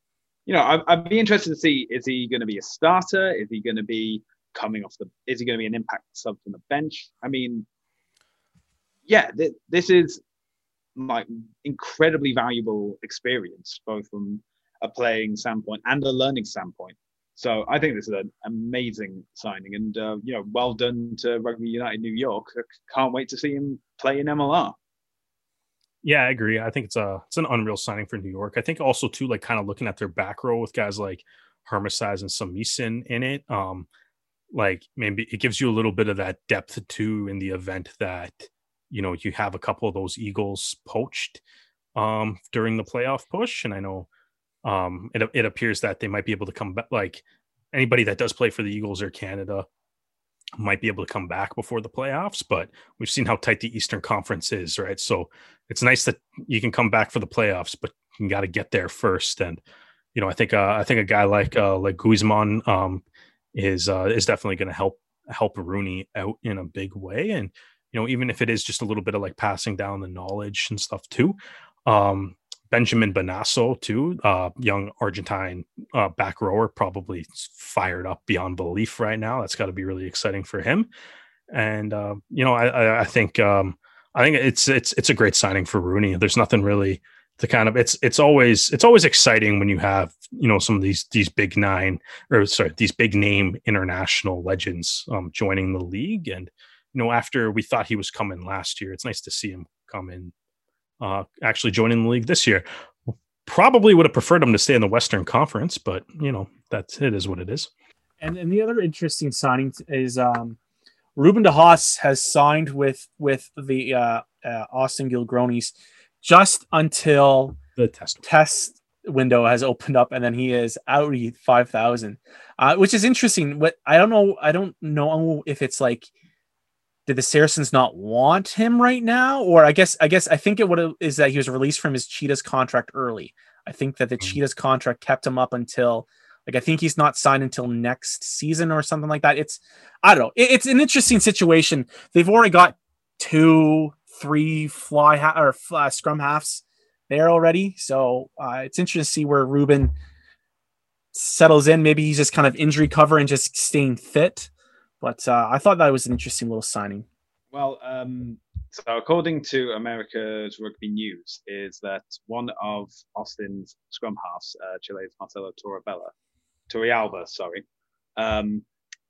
you know I'd, I'd be interested to see is he going to be a starter? Is he going to be coming off the? Is he going to be an impact sub from the bench? I mean, yeah, th- this is like incredibly valuable experience, both from a playing standpoint and a learning standpoint. So I think this is an amazing signing, and uh, you know, well done to Rugby United New York. I can't wait to see him play in MLR. Yeah, I agree. I think it's a it's an unreal signing for New York. I think also too, like kind of looking at their back row with guys like Germishuys and Samison in it. Um, like maybe it gives you a little bit of that depth too in the event that you know you have a couple of those Eagles poached um during the playoff push, and I know um, it, it appears that they might be able to come back. Like anybody that does play for the Eagles or Canada might be able to come back before the playoffs, but we've seen how tight the Eastern Conference is, right? So it's nice that you can come back for the playoffs, but you got to get there first. And you know, I think uh, I think a guy like uh, like Guzman um, is uh, is definitely going to help help RUNY out in a big way. And you know, even if it is just a little bit of like passing down the knowledge and stuff too. Um, Benjamin Bonasso, too, uh, young Argentine uh, back rower, probably fired up beyond belief right now. That's got to be really exciting for him. And uh, you know, I, I think um, I think it's it's it's a great signing for RUNY. There's nothing really to kind of it's it's always it's always exciting when you have you know some of these these big nine or sorry these big name international legends um, joining the league and you know after we thought he was coming last year it's nice to see him come in uh, actually joining the league this year. Probably would have preferred him to stay in the Western Conference, but you know that's it is what it is. And and the other interesting signing is um, Ruben de Haas has signed with with the uh, uh, Austin Gilgronis just until the test test window has opened up, and then he is out five thousand, uh, which is interesting. What I don't know, I don't know if it's like did the Saracens not want him right now? Or I guess I guess I think it would is that he was released from his Cheetahs contract early. I think that the mm-hmm. Cheetahs contract kept him up until like I think he's not signed until next season or something like that. It's I don't know. It, it's an interesting situation. They've already got two, three fly ha- or uh, scrum halves there already, so uh, it's interesting to see where Ruben settles in. Maybe he's just kind of injury cover and just staying fit. But uh, I thought that was an interesting little signing. Well, um, so according to America's Rugby News, is that one of Austin's scrum halves, uh, Chile's Marcelo Torrabella, Torrealba, sorry, um,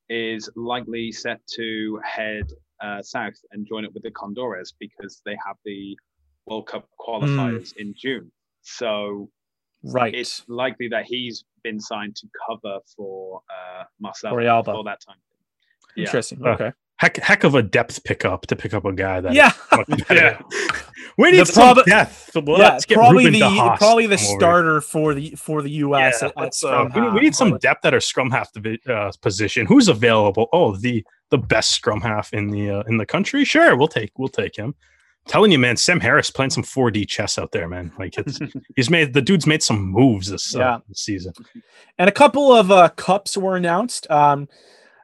is likely set to head uh, south and join up with the Condores because they have the World Cup qualifiers mm. in June. So right, it's likely that he's been signed to cover for uh, Marcelo for that time. Interesting. Yeah. Okay. Heck, heck of a depth pickup to pick up a guy that. Yeah. yeah. We need the some prob- depth. Well, yeah, probably Ruben the probably the starter for the for the U.S. Yeah, at, uh, we, need, we, need, some depth at our scrum half uh, position. Who's available? Oh, the the best scrum half in the uh, in the country. Sure, we'll take we'll take him. I'm telling you, man, Sam Harris playing some 4D chess out there, man. Like it's he's made the dude's made some moves this, uh, yeah. this season. And a couple of uh, cups were announced. Um,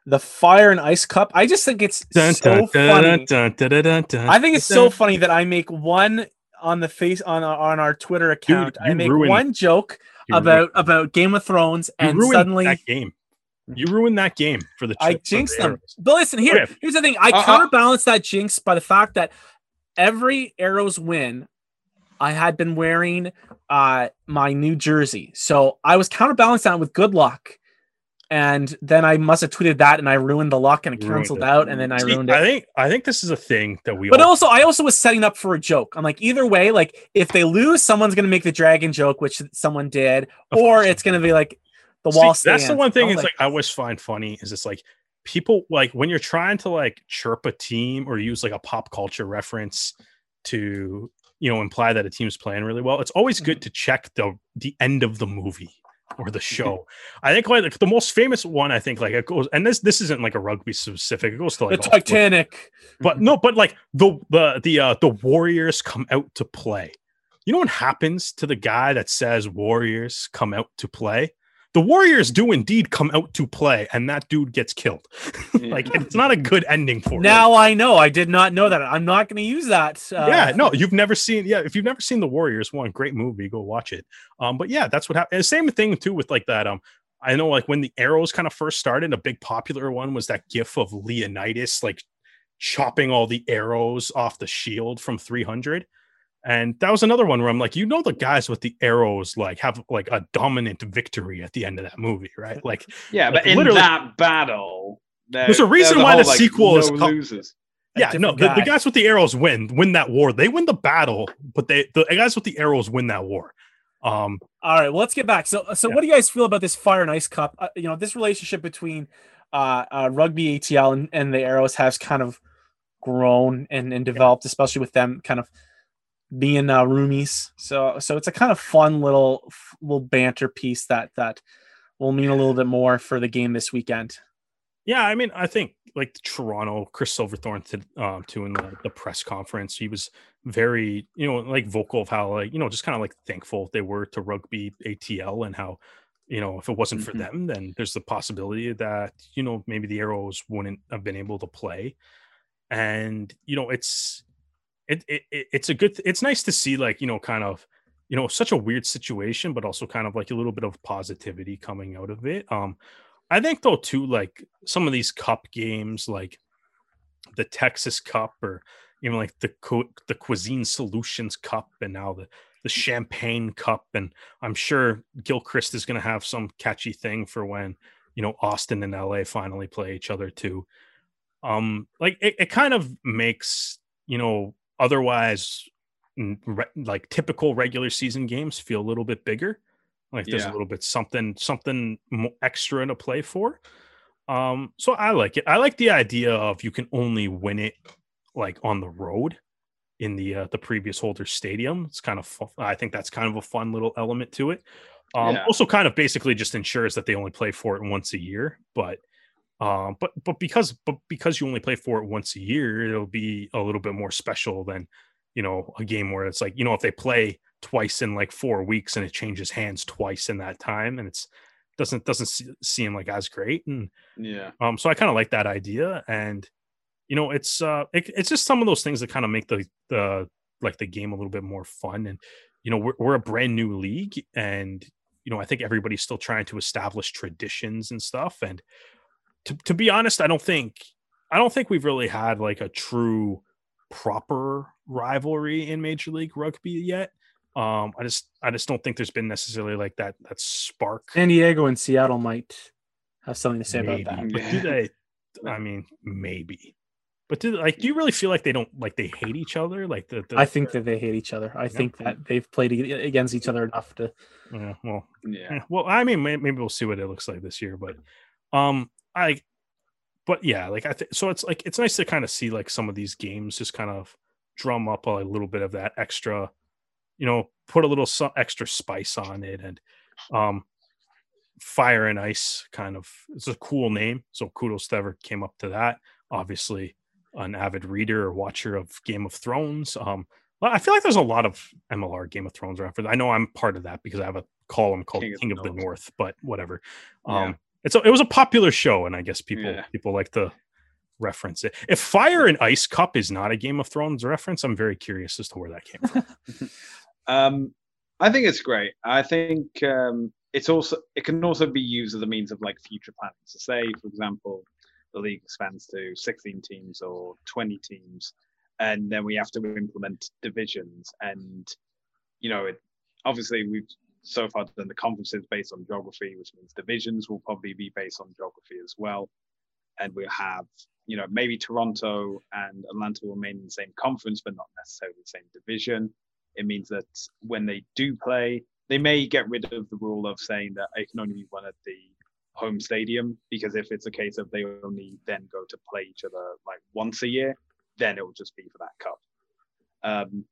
the Fire and Ice Cup. I just think it's dun, so dun, funny. Dun, I think it's so funny that I make one on the face on our, on our Twitter account. Dude, I make ruined, one joke about ruined. about Game of Thrones, and suddenly that game. You ruined that game for the. I jinxed them. But listen, here, okay. here's the thing. I uh, counterbalance that jinx by the fact that every Arrows win, I had been wearing uh my new jersey, so I was counterbalancing that with good luck and then I must have tweeted that, and I ruined the luck, and it canceled it. out, and then I See, ruined I think I think this is a thing that we But all also, I also was setting up for a joke. I'm like, either way, like if they lose, someone's gonna make the dragon joke, which someone did, Of or it's gonna be like the See, wall. that's the one thing I is was like I always find funny is it's like people like when you're trying to like chirp a team or use like a pop culture reference to you know imply that a team's playing really well it's always Mm-hmm. good to check the the end of the movie or the show i think like the most famous one i think like it goes and this this isn't like a rugby specific it goes to like sports. Titanic. but no but like the the the uh the warriors come out to play you know what happens to the guy that says warriors come out to play the warriors do indeed come out to play and that dude gets killed like it's not a good ending for him. Now I know. I did not know that. I'm not gonna use that. Uh, yeah no you've never seen yeah if you've never seen the warriors one great movie go watch it um but yeah that's what happened same thing too with like that um i know like when the arrows kind of first started a big popular one was that gif of leonidas like chopping all the arrows off the shield from 300 and that was another one where i'm like you know the guys with the arrows like have like a dominant victory at the end of that movie right like Yeah, Like, but in that battle, there- There's a reason there's why whole, the sequel is no called- losers. a yeah, no, different the, the guys with the arrows win, win that war. They win the battle, but they the guys with the arrows win that war. Um, All right, well, let's get back. So, so Yeah. what do you guys feel about this Fire and Ice Cup? Uh, you know, this relationship between uh, uh, rugby ATL and, and the Arrows has kind of grown and, and developed, especially with them kind of being uh, roomies. So, so it's a kind of fun little little banter piece that that will mean a little bit more for the game this weekend. yeah, I mean, I think like Toronto, Chris Silverthorne to um too in the, the press conference, he was very, you know, like vocal of how like, you know, just kind of like thankful they were to rugby ATL and how, you know, if it wasn't for Mhm. them, then there's the possibility that, you know, maybe the arrows wouldn't have been able to play. And, you know, it's it, it it- it's a good it's nice to see like, you know, kind of you know such a weird situation but also kind of like a little bit of positivity coming out of it. Um i think though too like some of these cup games like the texas cup or even like the cu- the cuisine solutions cup and now the the champagne cup and i'm sure gilchrist is going to have some catchy thing for when you know austin and la finally play each other too. Um like it, it kind of makes you know otherwise re- like typical regular season games feel a little bit bigger. Like there's Yeah. a little bit something something extra to play for. Um so i like it. I like the idea of you can only win it like on the road in the uh, the previous holder stadium. It's kind of fu- i think that's kind of a fun little element to it. Um Yeah. also kind of basically just ensures that they only play for it once a year but um but but because but because you only play for it once a year it'll be a little bit more special than you know a game where it's like you know if they play twice in like four weeks and it changes hands twice in that time and it's doesn't doesn't se- seem like as great and Yeah. um so i kind of like that idea and you know it's uh it, it's just some of those things that kind of make the the like the game a little bit more fun and you know we're, we're a brand new league and you know i think everybody's still trying to establish traditions and stuff and to, to be honest i don't think i don't think we've really had like a true proper rivalry in major league rugby yet um i just i just don't think there's been necessarily like that that spark San Diego and Seattle might have something to say maybe. about that. But do they? I mean, maybe. But do like? Do you really feel like they don't like they hate each other? Like the, the I think that they hate each other. I think that they've played against each other enough to. Yeah, well, Yeah. eh, well, I mean, maybe we'll see what it looks like this year. But, um, I, but yeah, like I think so. It's like it's nice to kind of see like some of these games just kind of drum up a little bit of that extra, you know, put a little so- extra spice on it, and um, fire and ice kind of it's a cool name. So kudos to whoever came up to that. Obviously, an avid reader or watcher of Game of Thrones. Um, I feel like there's a lot of MLR Game of Thrones reference. I know I'm part of that because I have a column called King of the King of the North. But whatever. Yeah. Um, it's a, it was a popular show, and I guess people Yeah. people like to reference it. If Fire and Ice Cup is not a Game of Thrones reference, I'm very curious as to where that came from. Um, I think it's great. I think um, it's also it can also be used as a means of like future planning. So, say for example, the league expands to 16 teams or 20 teams, and then we have to implement divisions. And you know, it obviously we've so far done the conferences based on geography, which means divisions will probably be based on geography as well. And we'll have, you know, maybe Toronto and Atlanta will remain in the same conference, but not necessarily the same division. It means that when they do play, they may get rid of the rule of saying that it can only be one at the home stadium because if it's a case of they only then go to play each other like once a year, then it will just be for that cup. Um,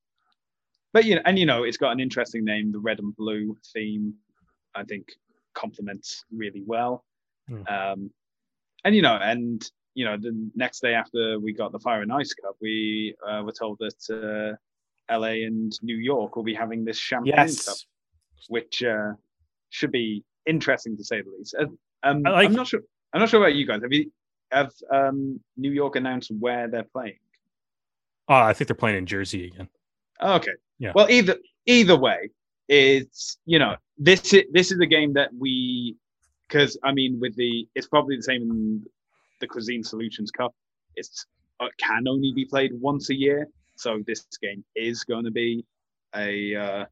but you know, and you know, it's got an interesting name, the red and blue theme. I think complements really well. Hmm. Um, and you know, and you know, the next day after we got the Fire and Ice Cup, we uh, were told that uh, LA and New York will be having this champagne cup, which uh, should be interesting to say the least. Uh, Um, like- I'm not sure. I'm not sure about you guys. Have you have um, New York announced where they're playing? Oh, I think they're playing in Jersey again. Okay. Yeah. Well, either either way, it's you know this is, this is a game that we because I mean with the it's probably the same in the Cuisine Solutions Cup. It's it can only be played once a year, so this game is going to be a uh,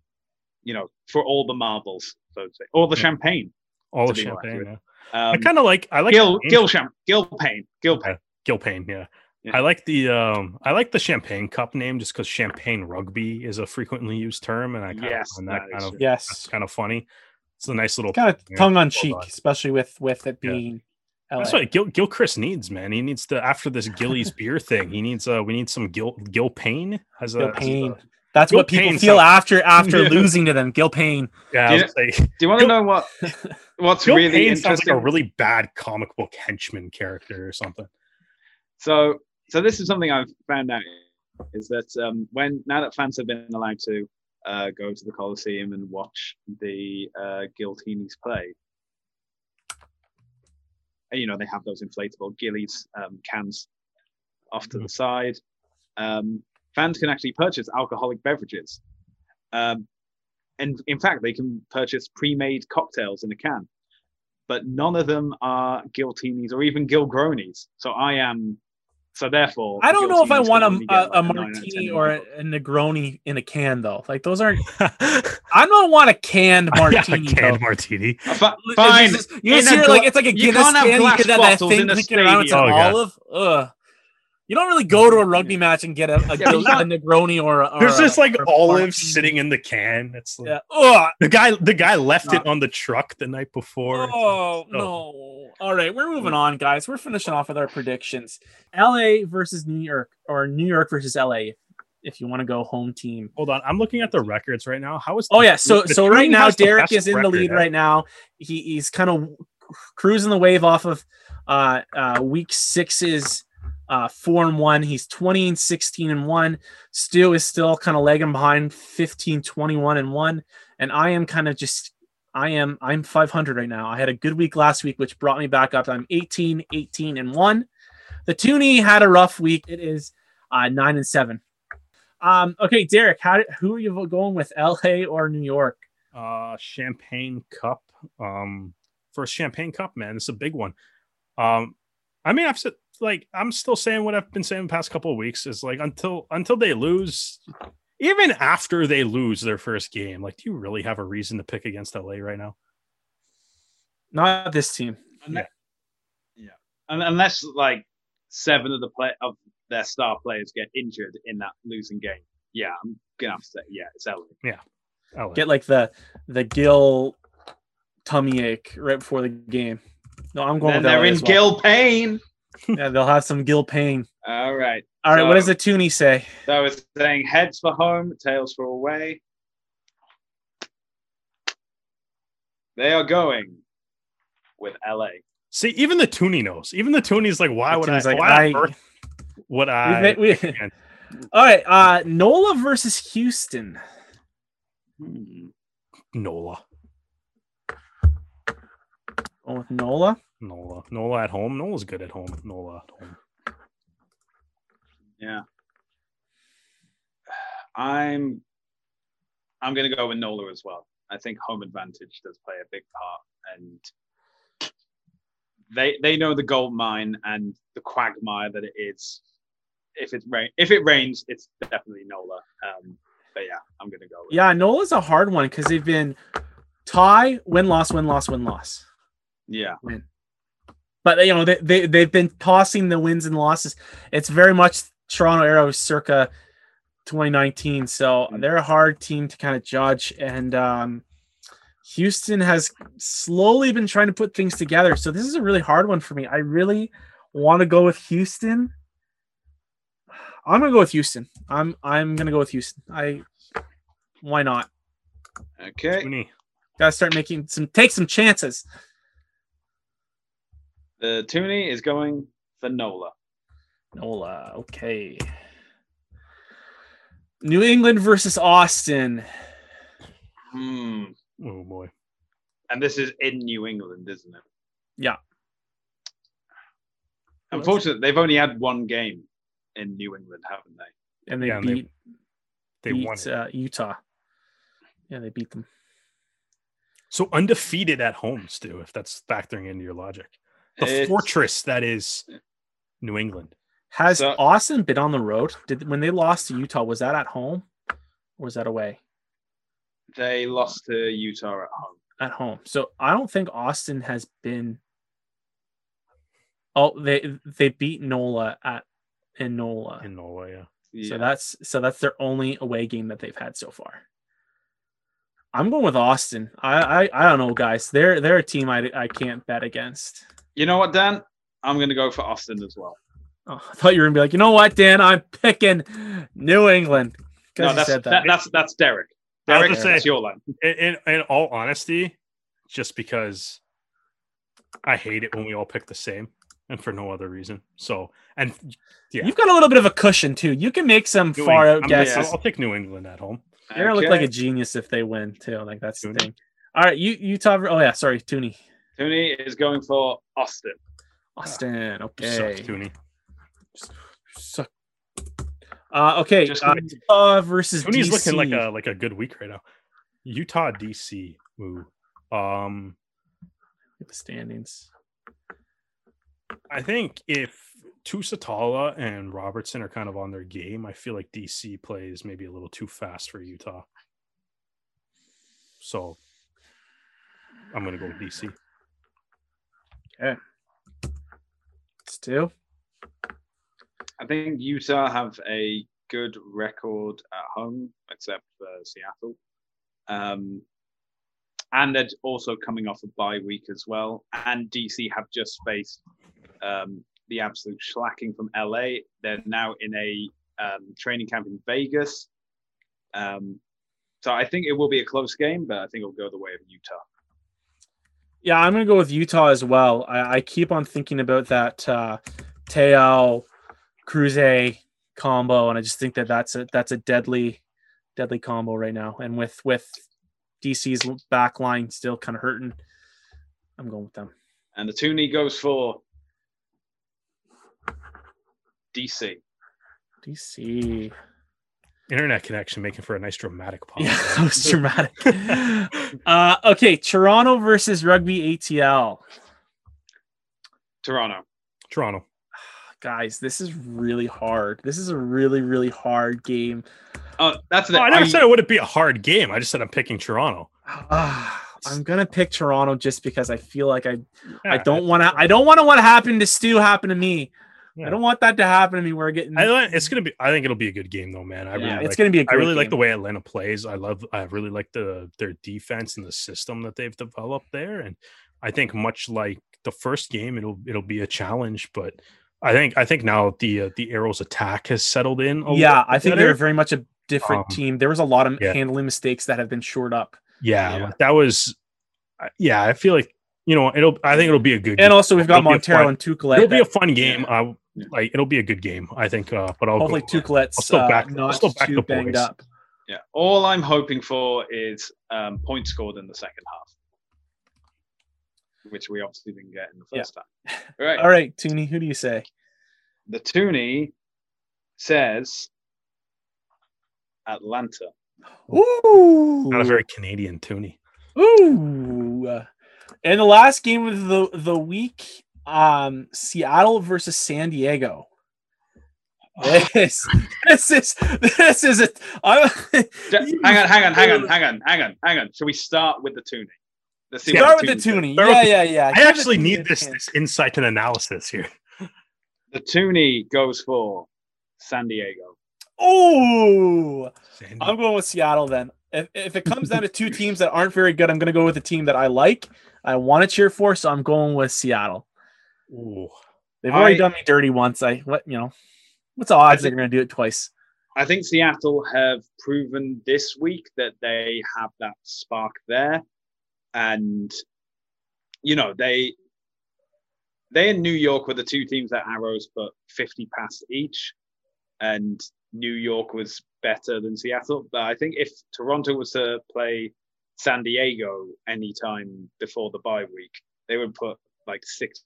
you know for all the marbles, so to say, all the Yeah. champagne. All the champagne. Yeah. Um, I kind of like. I like Gil Gil Champ Gil Payne Gil Payne. Gil Payne. Yeah. Yeah. I like the um I like the Champagne Cup name just because Champagne Rugby is a frequently used term, and I kind Yes, of find that, that kind of true. that's Yes. kind of funny. It's a nice little Kind of tongue on cheek, especially with with it Yeah. being LA. That's what Gil, Gil Chris needs, man. He needs to after this Gillies beer thing. He needs uh we need some Gil Gil Payne as a Gil as a- That's Gil what people Payne feel sounds- after after Yeah. losing to them. Gil Payne. yeah, I was Yeah. Do you want to know what what's Gil really Payne sounds interesting? like a really bad comic book henchman character or something. So, so this is something I've found out is that um, when now that fans have been allowed to uh, go to the Coliseum and watch the uh, Giltinis play, and, you know they have those inflatable Gillies um, cans off to the side. Um, fans can actually purchase alcoholic beverages, um, and in fact, they can purchase pre-made cocktails in a can. But none of them are Giltinis or even Gilgronis. So I am so therefore, I don't know if I want a, a, like, a nine out of martini or a, a Negroni in a can though. Like those aren't. I don't want a canned martini. yeah, canned though. martini. Uh, Fine. just- You In just a hear like it's like a you Guinness can't have can. You glass get that, that bottles thing in a thinking around. It's an. Oh, olive. Ugh. You don't really go to a rugby match and get a, a, but Gil- you can't- a Negroni or, a- or There's a- just like or olives martini. sitting in the can. It's like, Yeah. The guy the guy left it on the truck the night before. Oh no! All right, we're moving on, guys. We're finishing off with our predictions. L.A. versus New York, or New York versus L.A. If you want to go home team. Hold on, I'm looking at the records right now. How is? Oh the- yeah, so so right now Derek is in the lead eh? right now. He he's kind of cruising the wave off of uh uh week six's uh four and one. He's 20 and 16 and one. Stu is still kind of lagging behind 15, 21 and one. And I am kind of just I am I'm 500 right now. I had a good week last week, which brought me back up. I'm 18, 18 and one. The Toonie had a rough week. It is uh nine and seven. Um, okay, Derek, how who are you going with, LA or New York? Uh, Champagne Cup. Um, first Champagne Cup, man, it's a big one. Um, I mean, I've said like I'm still saying what I've been saying the past couple of weeks is like until until they lose, even after they lose their first game, like, do you really have a reason to pick against LA right now? Not this team. Unless, yeah. Un- Unless like seven of the play of their star players get injured in that losing game. Yeah, I'm gonna have to say yeah, it's LA. Yeah. LA. Get like the the Gill tummy ache right before the game. No, I'm going Then with they're LA in as well. Gil Payne. Yeah, they'll have some Gill pain. All right. All right, what does the Toonie say? So it's saying heads for home, tails for away. They are going with LA. See, even the Toonie knows. Even the Toonie's like, why The would I? Like, why I- on earth would We- I? we- man. all right, uh Nola versus Houston. Nola, Going with Nola. Nola, Nola at home. Nola's good at home. Nola at home. Yeah. I'm I'm gonna go with Nola as well. I think home advantage does play a big part and they they know the gold mine and the quagmire that it is. If it rain if it rains, it's definitely Nola. Um but yeah, I'm gonna go with Yeah, Nola's a hard one because they've been tie, win loss, win loss, win loss. Yeah. Win. But you know they, they they've been tossing the wins and losses. It's very much Toronto Arrows circa 2019. So Mm. they're a hard team to kind of judge. And um, Houston has slowly been trying to put things together. So this is a really hard one for me. I really want to go with Houston. I'm gonna go with Houston. I'm I'm gonna go with Houston. I why not? Okay. Toonie. Gotta start making some take some chances. The Toonie is going for Nola. Nola, okay. New England versus Austin. Hmm. Oh boy. And this is in New England, isn't it? Yeah. Unfortunately, they've only had one game in New England, haven't they? And they Yeah, and they- beat, They beat won. uh, Utah. Yeah, they beat them. So undefeated at home, Stu, if that's factoring into your logic. The It's- fortress that is New England. Has So- Austin been on the road? Did when they lost to Utah, was that at home or was that away? They lost to Utah at home. At home. So I don't think Austin has been Oh, they they beat Nola at in Nola. In Norway, yeah. So Yeah. that's so that's their only away game that they've had so far. I'm going with Austin. I I, I don't know, guys. They're they're a team I, I can't bet against. You know what, Dan? I'm going to go for Austin as well. Oh, I thought you were gonna be like, you know what, Dan? I'm picking New England. Because No, that's said that. that- that's that's Derek. Derek, gonna say- that's your line. In, in, in all honesty, just because I hate it when we all pick the same and for no other reason. So, and yeah. You've got a little bit of a cushion too. You can make some New far England- out I'm gonna- guesses. I'll, I'll take New England at home. They're gonna look like a genius if they win too. Like that's the thing. All right, you Utah. Oh yeah, sorry, Toonie. Toonie is going for Austin. Austin. You Okay. suck, Toonie. Suck. Uh, okay. Just Uh, Utah versus Toonie's DC. looking like a like a good week right now. Utah, DC. Ooh. Um, Look the standings. I think if Tusitala and Robertson are kind of on their game, I feel like DC plays maybe a little too fast for Utah. So I'm gonna go with DC. Stu. I think Utah have a good record at home, except for Seattle. Um, and they're also coming off a bye week as well. And DC have just faced um, the absolute slacking from LA. They're now in a um, training camp in Vegas. Um, so I think it will be a close game, but I think it'll go the way of Utah. Yeah, I'm gonna go with Utah as well. I, I keep on thinking about that uh, Teo Cruze combo, and I just think that that's a that's a deadly, deadly combo right now. And with with DC's back line still kind of hurting, I'm going with them. And the Toonie goes for DC. DC. Internet connection making for a nice dramatic pause. Yeah, that was dramatic. uh, okay, Toronto versus Rugby ATL. Toronto. Toronto. Guys, this is really hard. This is a really, really hard game. Oh, that's the Oh, I never I- said it wouldn't be a hard game. I just said I'm picking Toronto. I'm gonna pick Toronto just because I feel like I I don't want to I don't want to what happened to Stu happen to me. Yeah. I don't want that to happen to me. We're getting I, it's gonna be. I think it'll be a good game, though, man. I yeah, really it's like. gonna be a I great really like the way Atlanta plays. I love. I really like the their defense and the system that they've developed there. And I think much like the first game, it'll it'll be a challenge. But I think I think now the uh, the arrows attack has settled in. a Yeah, little I think better. they're very much a different Um, team. There was a lot of yeah. handling mistakes that have been shored up. Yeah, Yeah. like that was. uh, Yeah, I feel like you know it'll. I think it'll be a good. Game. And game. also we've got It'll be a Montero fun- and Tucolet. It'll be a fun game. Yeah. I like. It'll be a good game. I think. Uh, but I'll hopefully go, Tucolet's I'll still uh, back- I'll still back too the banged up. Yeah. All I'm hoping for is um, points scored in the second half, which we obviously didn't get in the Yeah. first time. All right. All right, Tooney, who do you say? The Toonie says Atlanta. Ooh, not a very Canadian Toonie. Ooh. And the last game of the the week, um, Seattle versus San Diego. This, this is this is it. I, J- hang on, hang on, hang on, hang on, hang on, hang on. Shall we start with the tuning? Let's see what Start with the Toonie Toonie. Yeah, yeah, yeah. I Give actually need this this insight and analysis here. The Toonie goes for San Diego. Oh, I'm going with Seattle then. If, if it comes down to two teams that aren't very good, I'm going to go with the team that I like. I want to cheer for, so I'm going with Seattle. Ooh. They've already I- done me dirty once. I what you know, what's the odds they're going to do it twice? I think Seattle have proven this week that they have that spark there, and you know they they in New York were the two teams that Arrows put 50 past each, and New York was better than Seattle. But I think if Toronto was to play San Diego anytime before the bye week, they would put like 60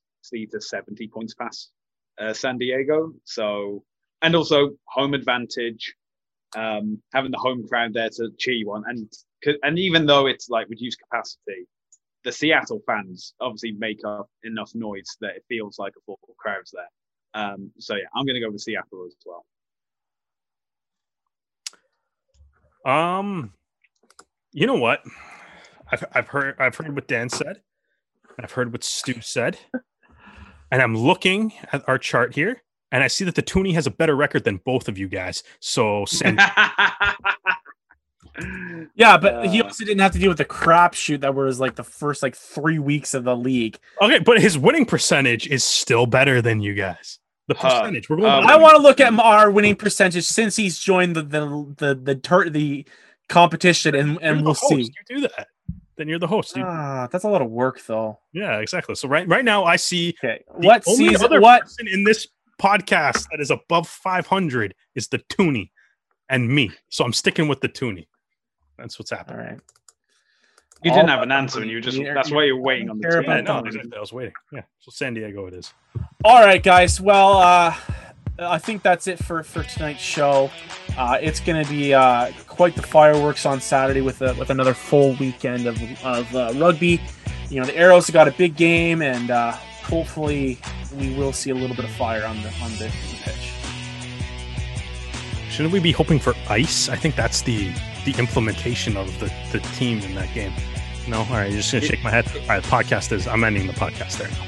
to 70 points past uh, San Diego. So and also home advantage, um, having the home crowd there to cheer you on, and and even though it's like reduced capacity, the Seattle fans obviously make up enough noise that it feels like a full crowd's there. Um, so yeah, I'm going to go with Seattle as well. Um, you know what? I've I've heard I've heard what Dan said. And I've heard what Stu said, and I'm looking at our chart here, and I see that the Toonie has a better record than both of you guys. So San Yeah, but he Uh, also didn't have to deal with the crapshoot that was like the first like three weeks of the league. okay, but his winning percentage is still better than you guys. The Huh. percentage we're going. By I want to look at our winning percentage since he's joined the the the the, tur- the competition, and You're and we'll host. see. You do that, then you're the host. You- Ah, that's a lot of work, though. yeah, exactly. So right right now, I see Okay, the what only season? other What? person in this podcast that is above 500 is the Toonie and me. So I'm sticking with the Toonie. That's what's happening. right. You didn't have an answer, and you just You're- that's why you're waiting on the team. Yeah, no, I was waiting. Yeah. So San Diego it is. All right, guys. Well, uh, I think that's it for for tonight's show. Uh, it's going to be uh, quite the fireworks on Saturday with a, with another full weekend of of uh, rugby. You know, the Arrows have got a big game, and uh, hopefully, we will see a little bit of fire on the on the pitch. Shouldn't we be hoping for ice? I think that's the the implementation of the, the team in that game. No, all right, you're just gonna shake my head. All right, the podcast is I'm ending the podcast there now.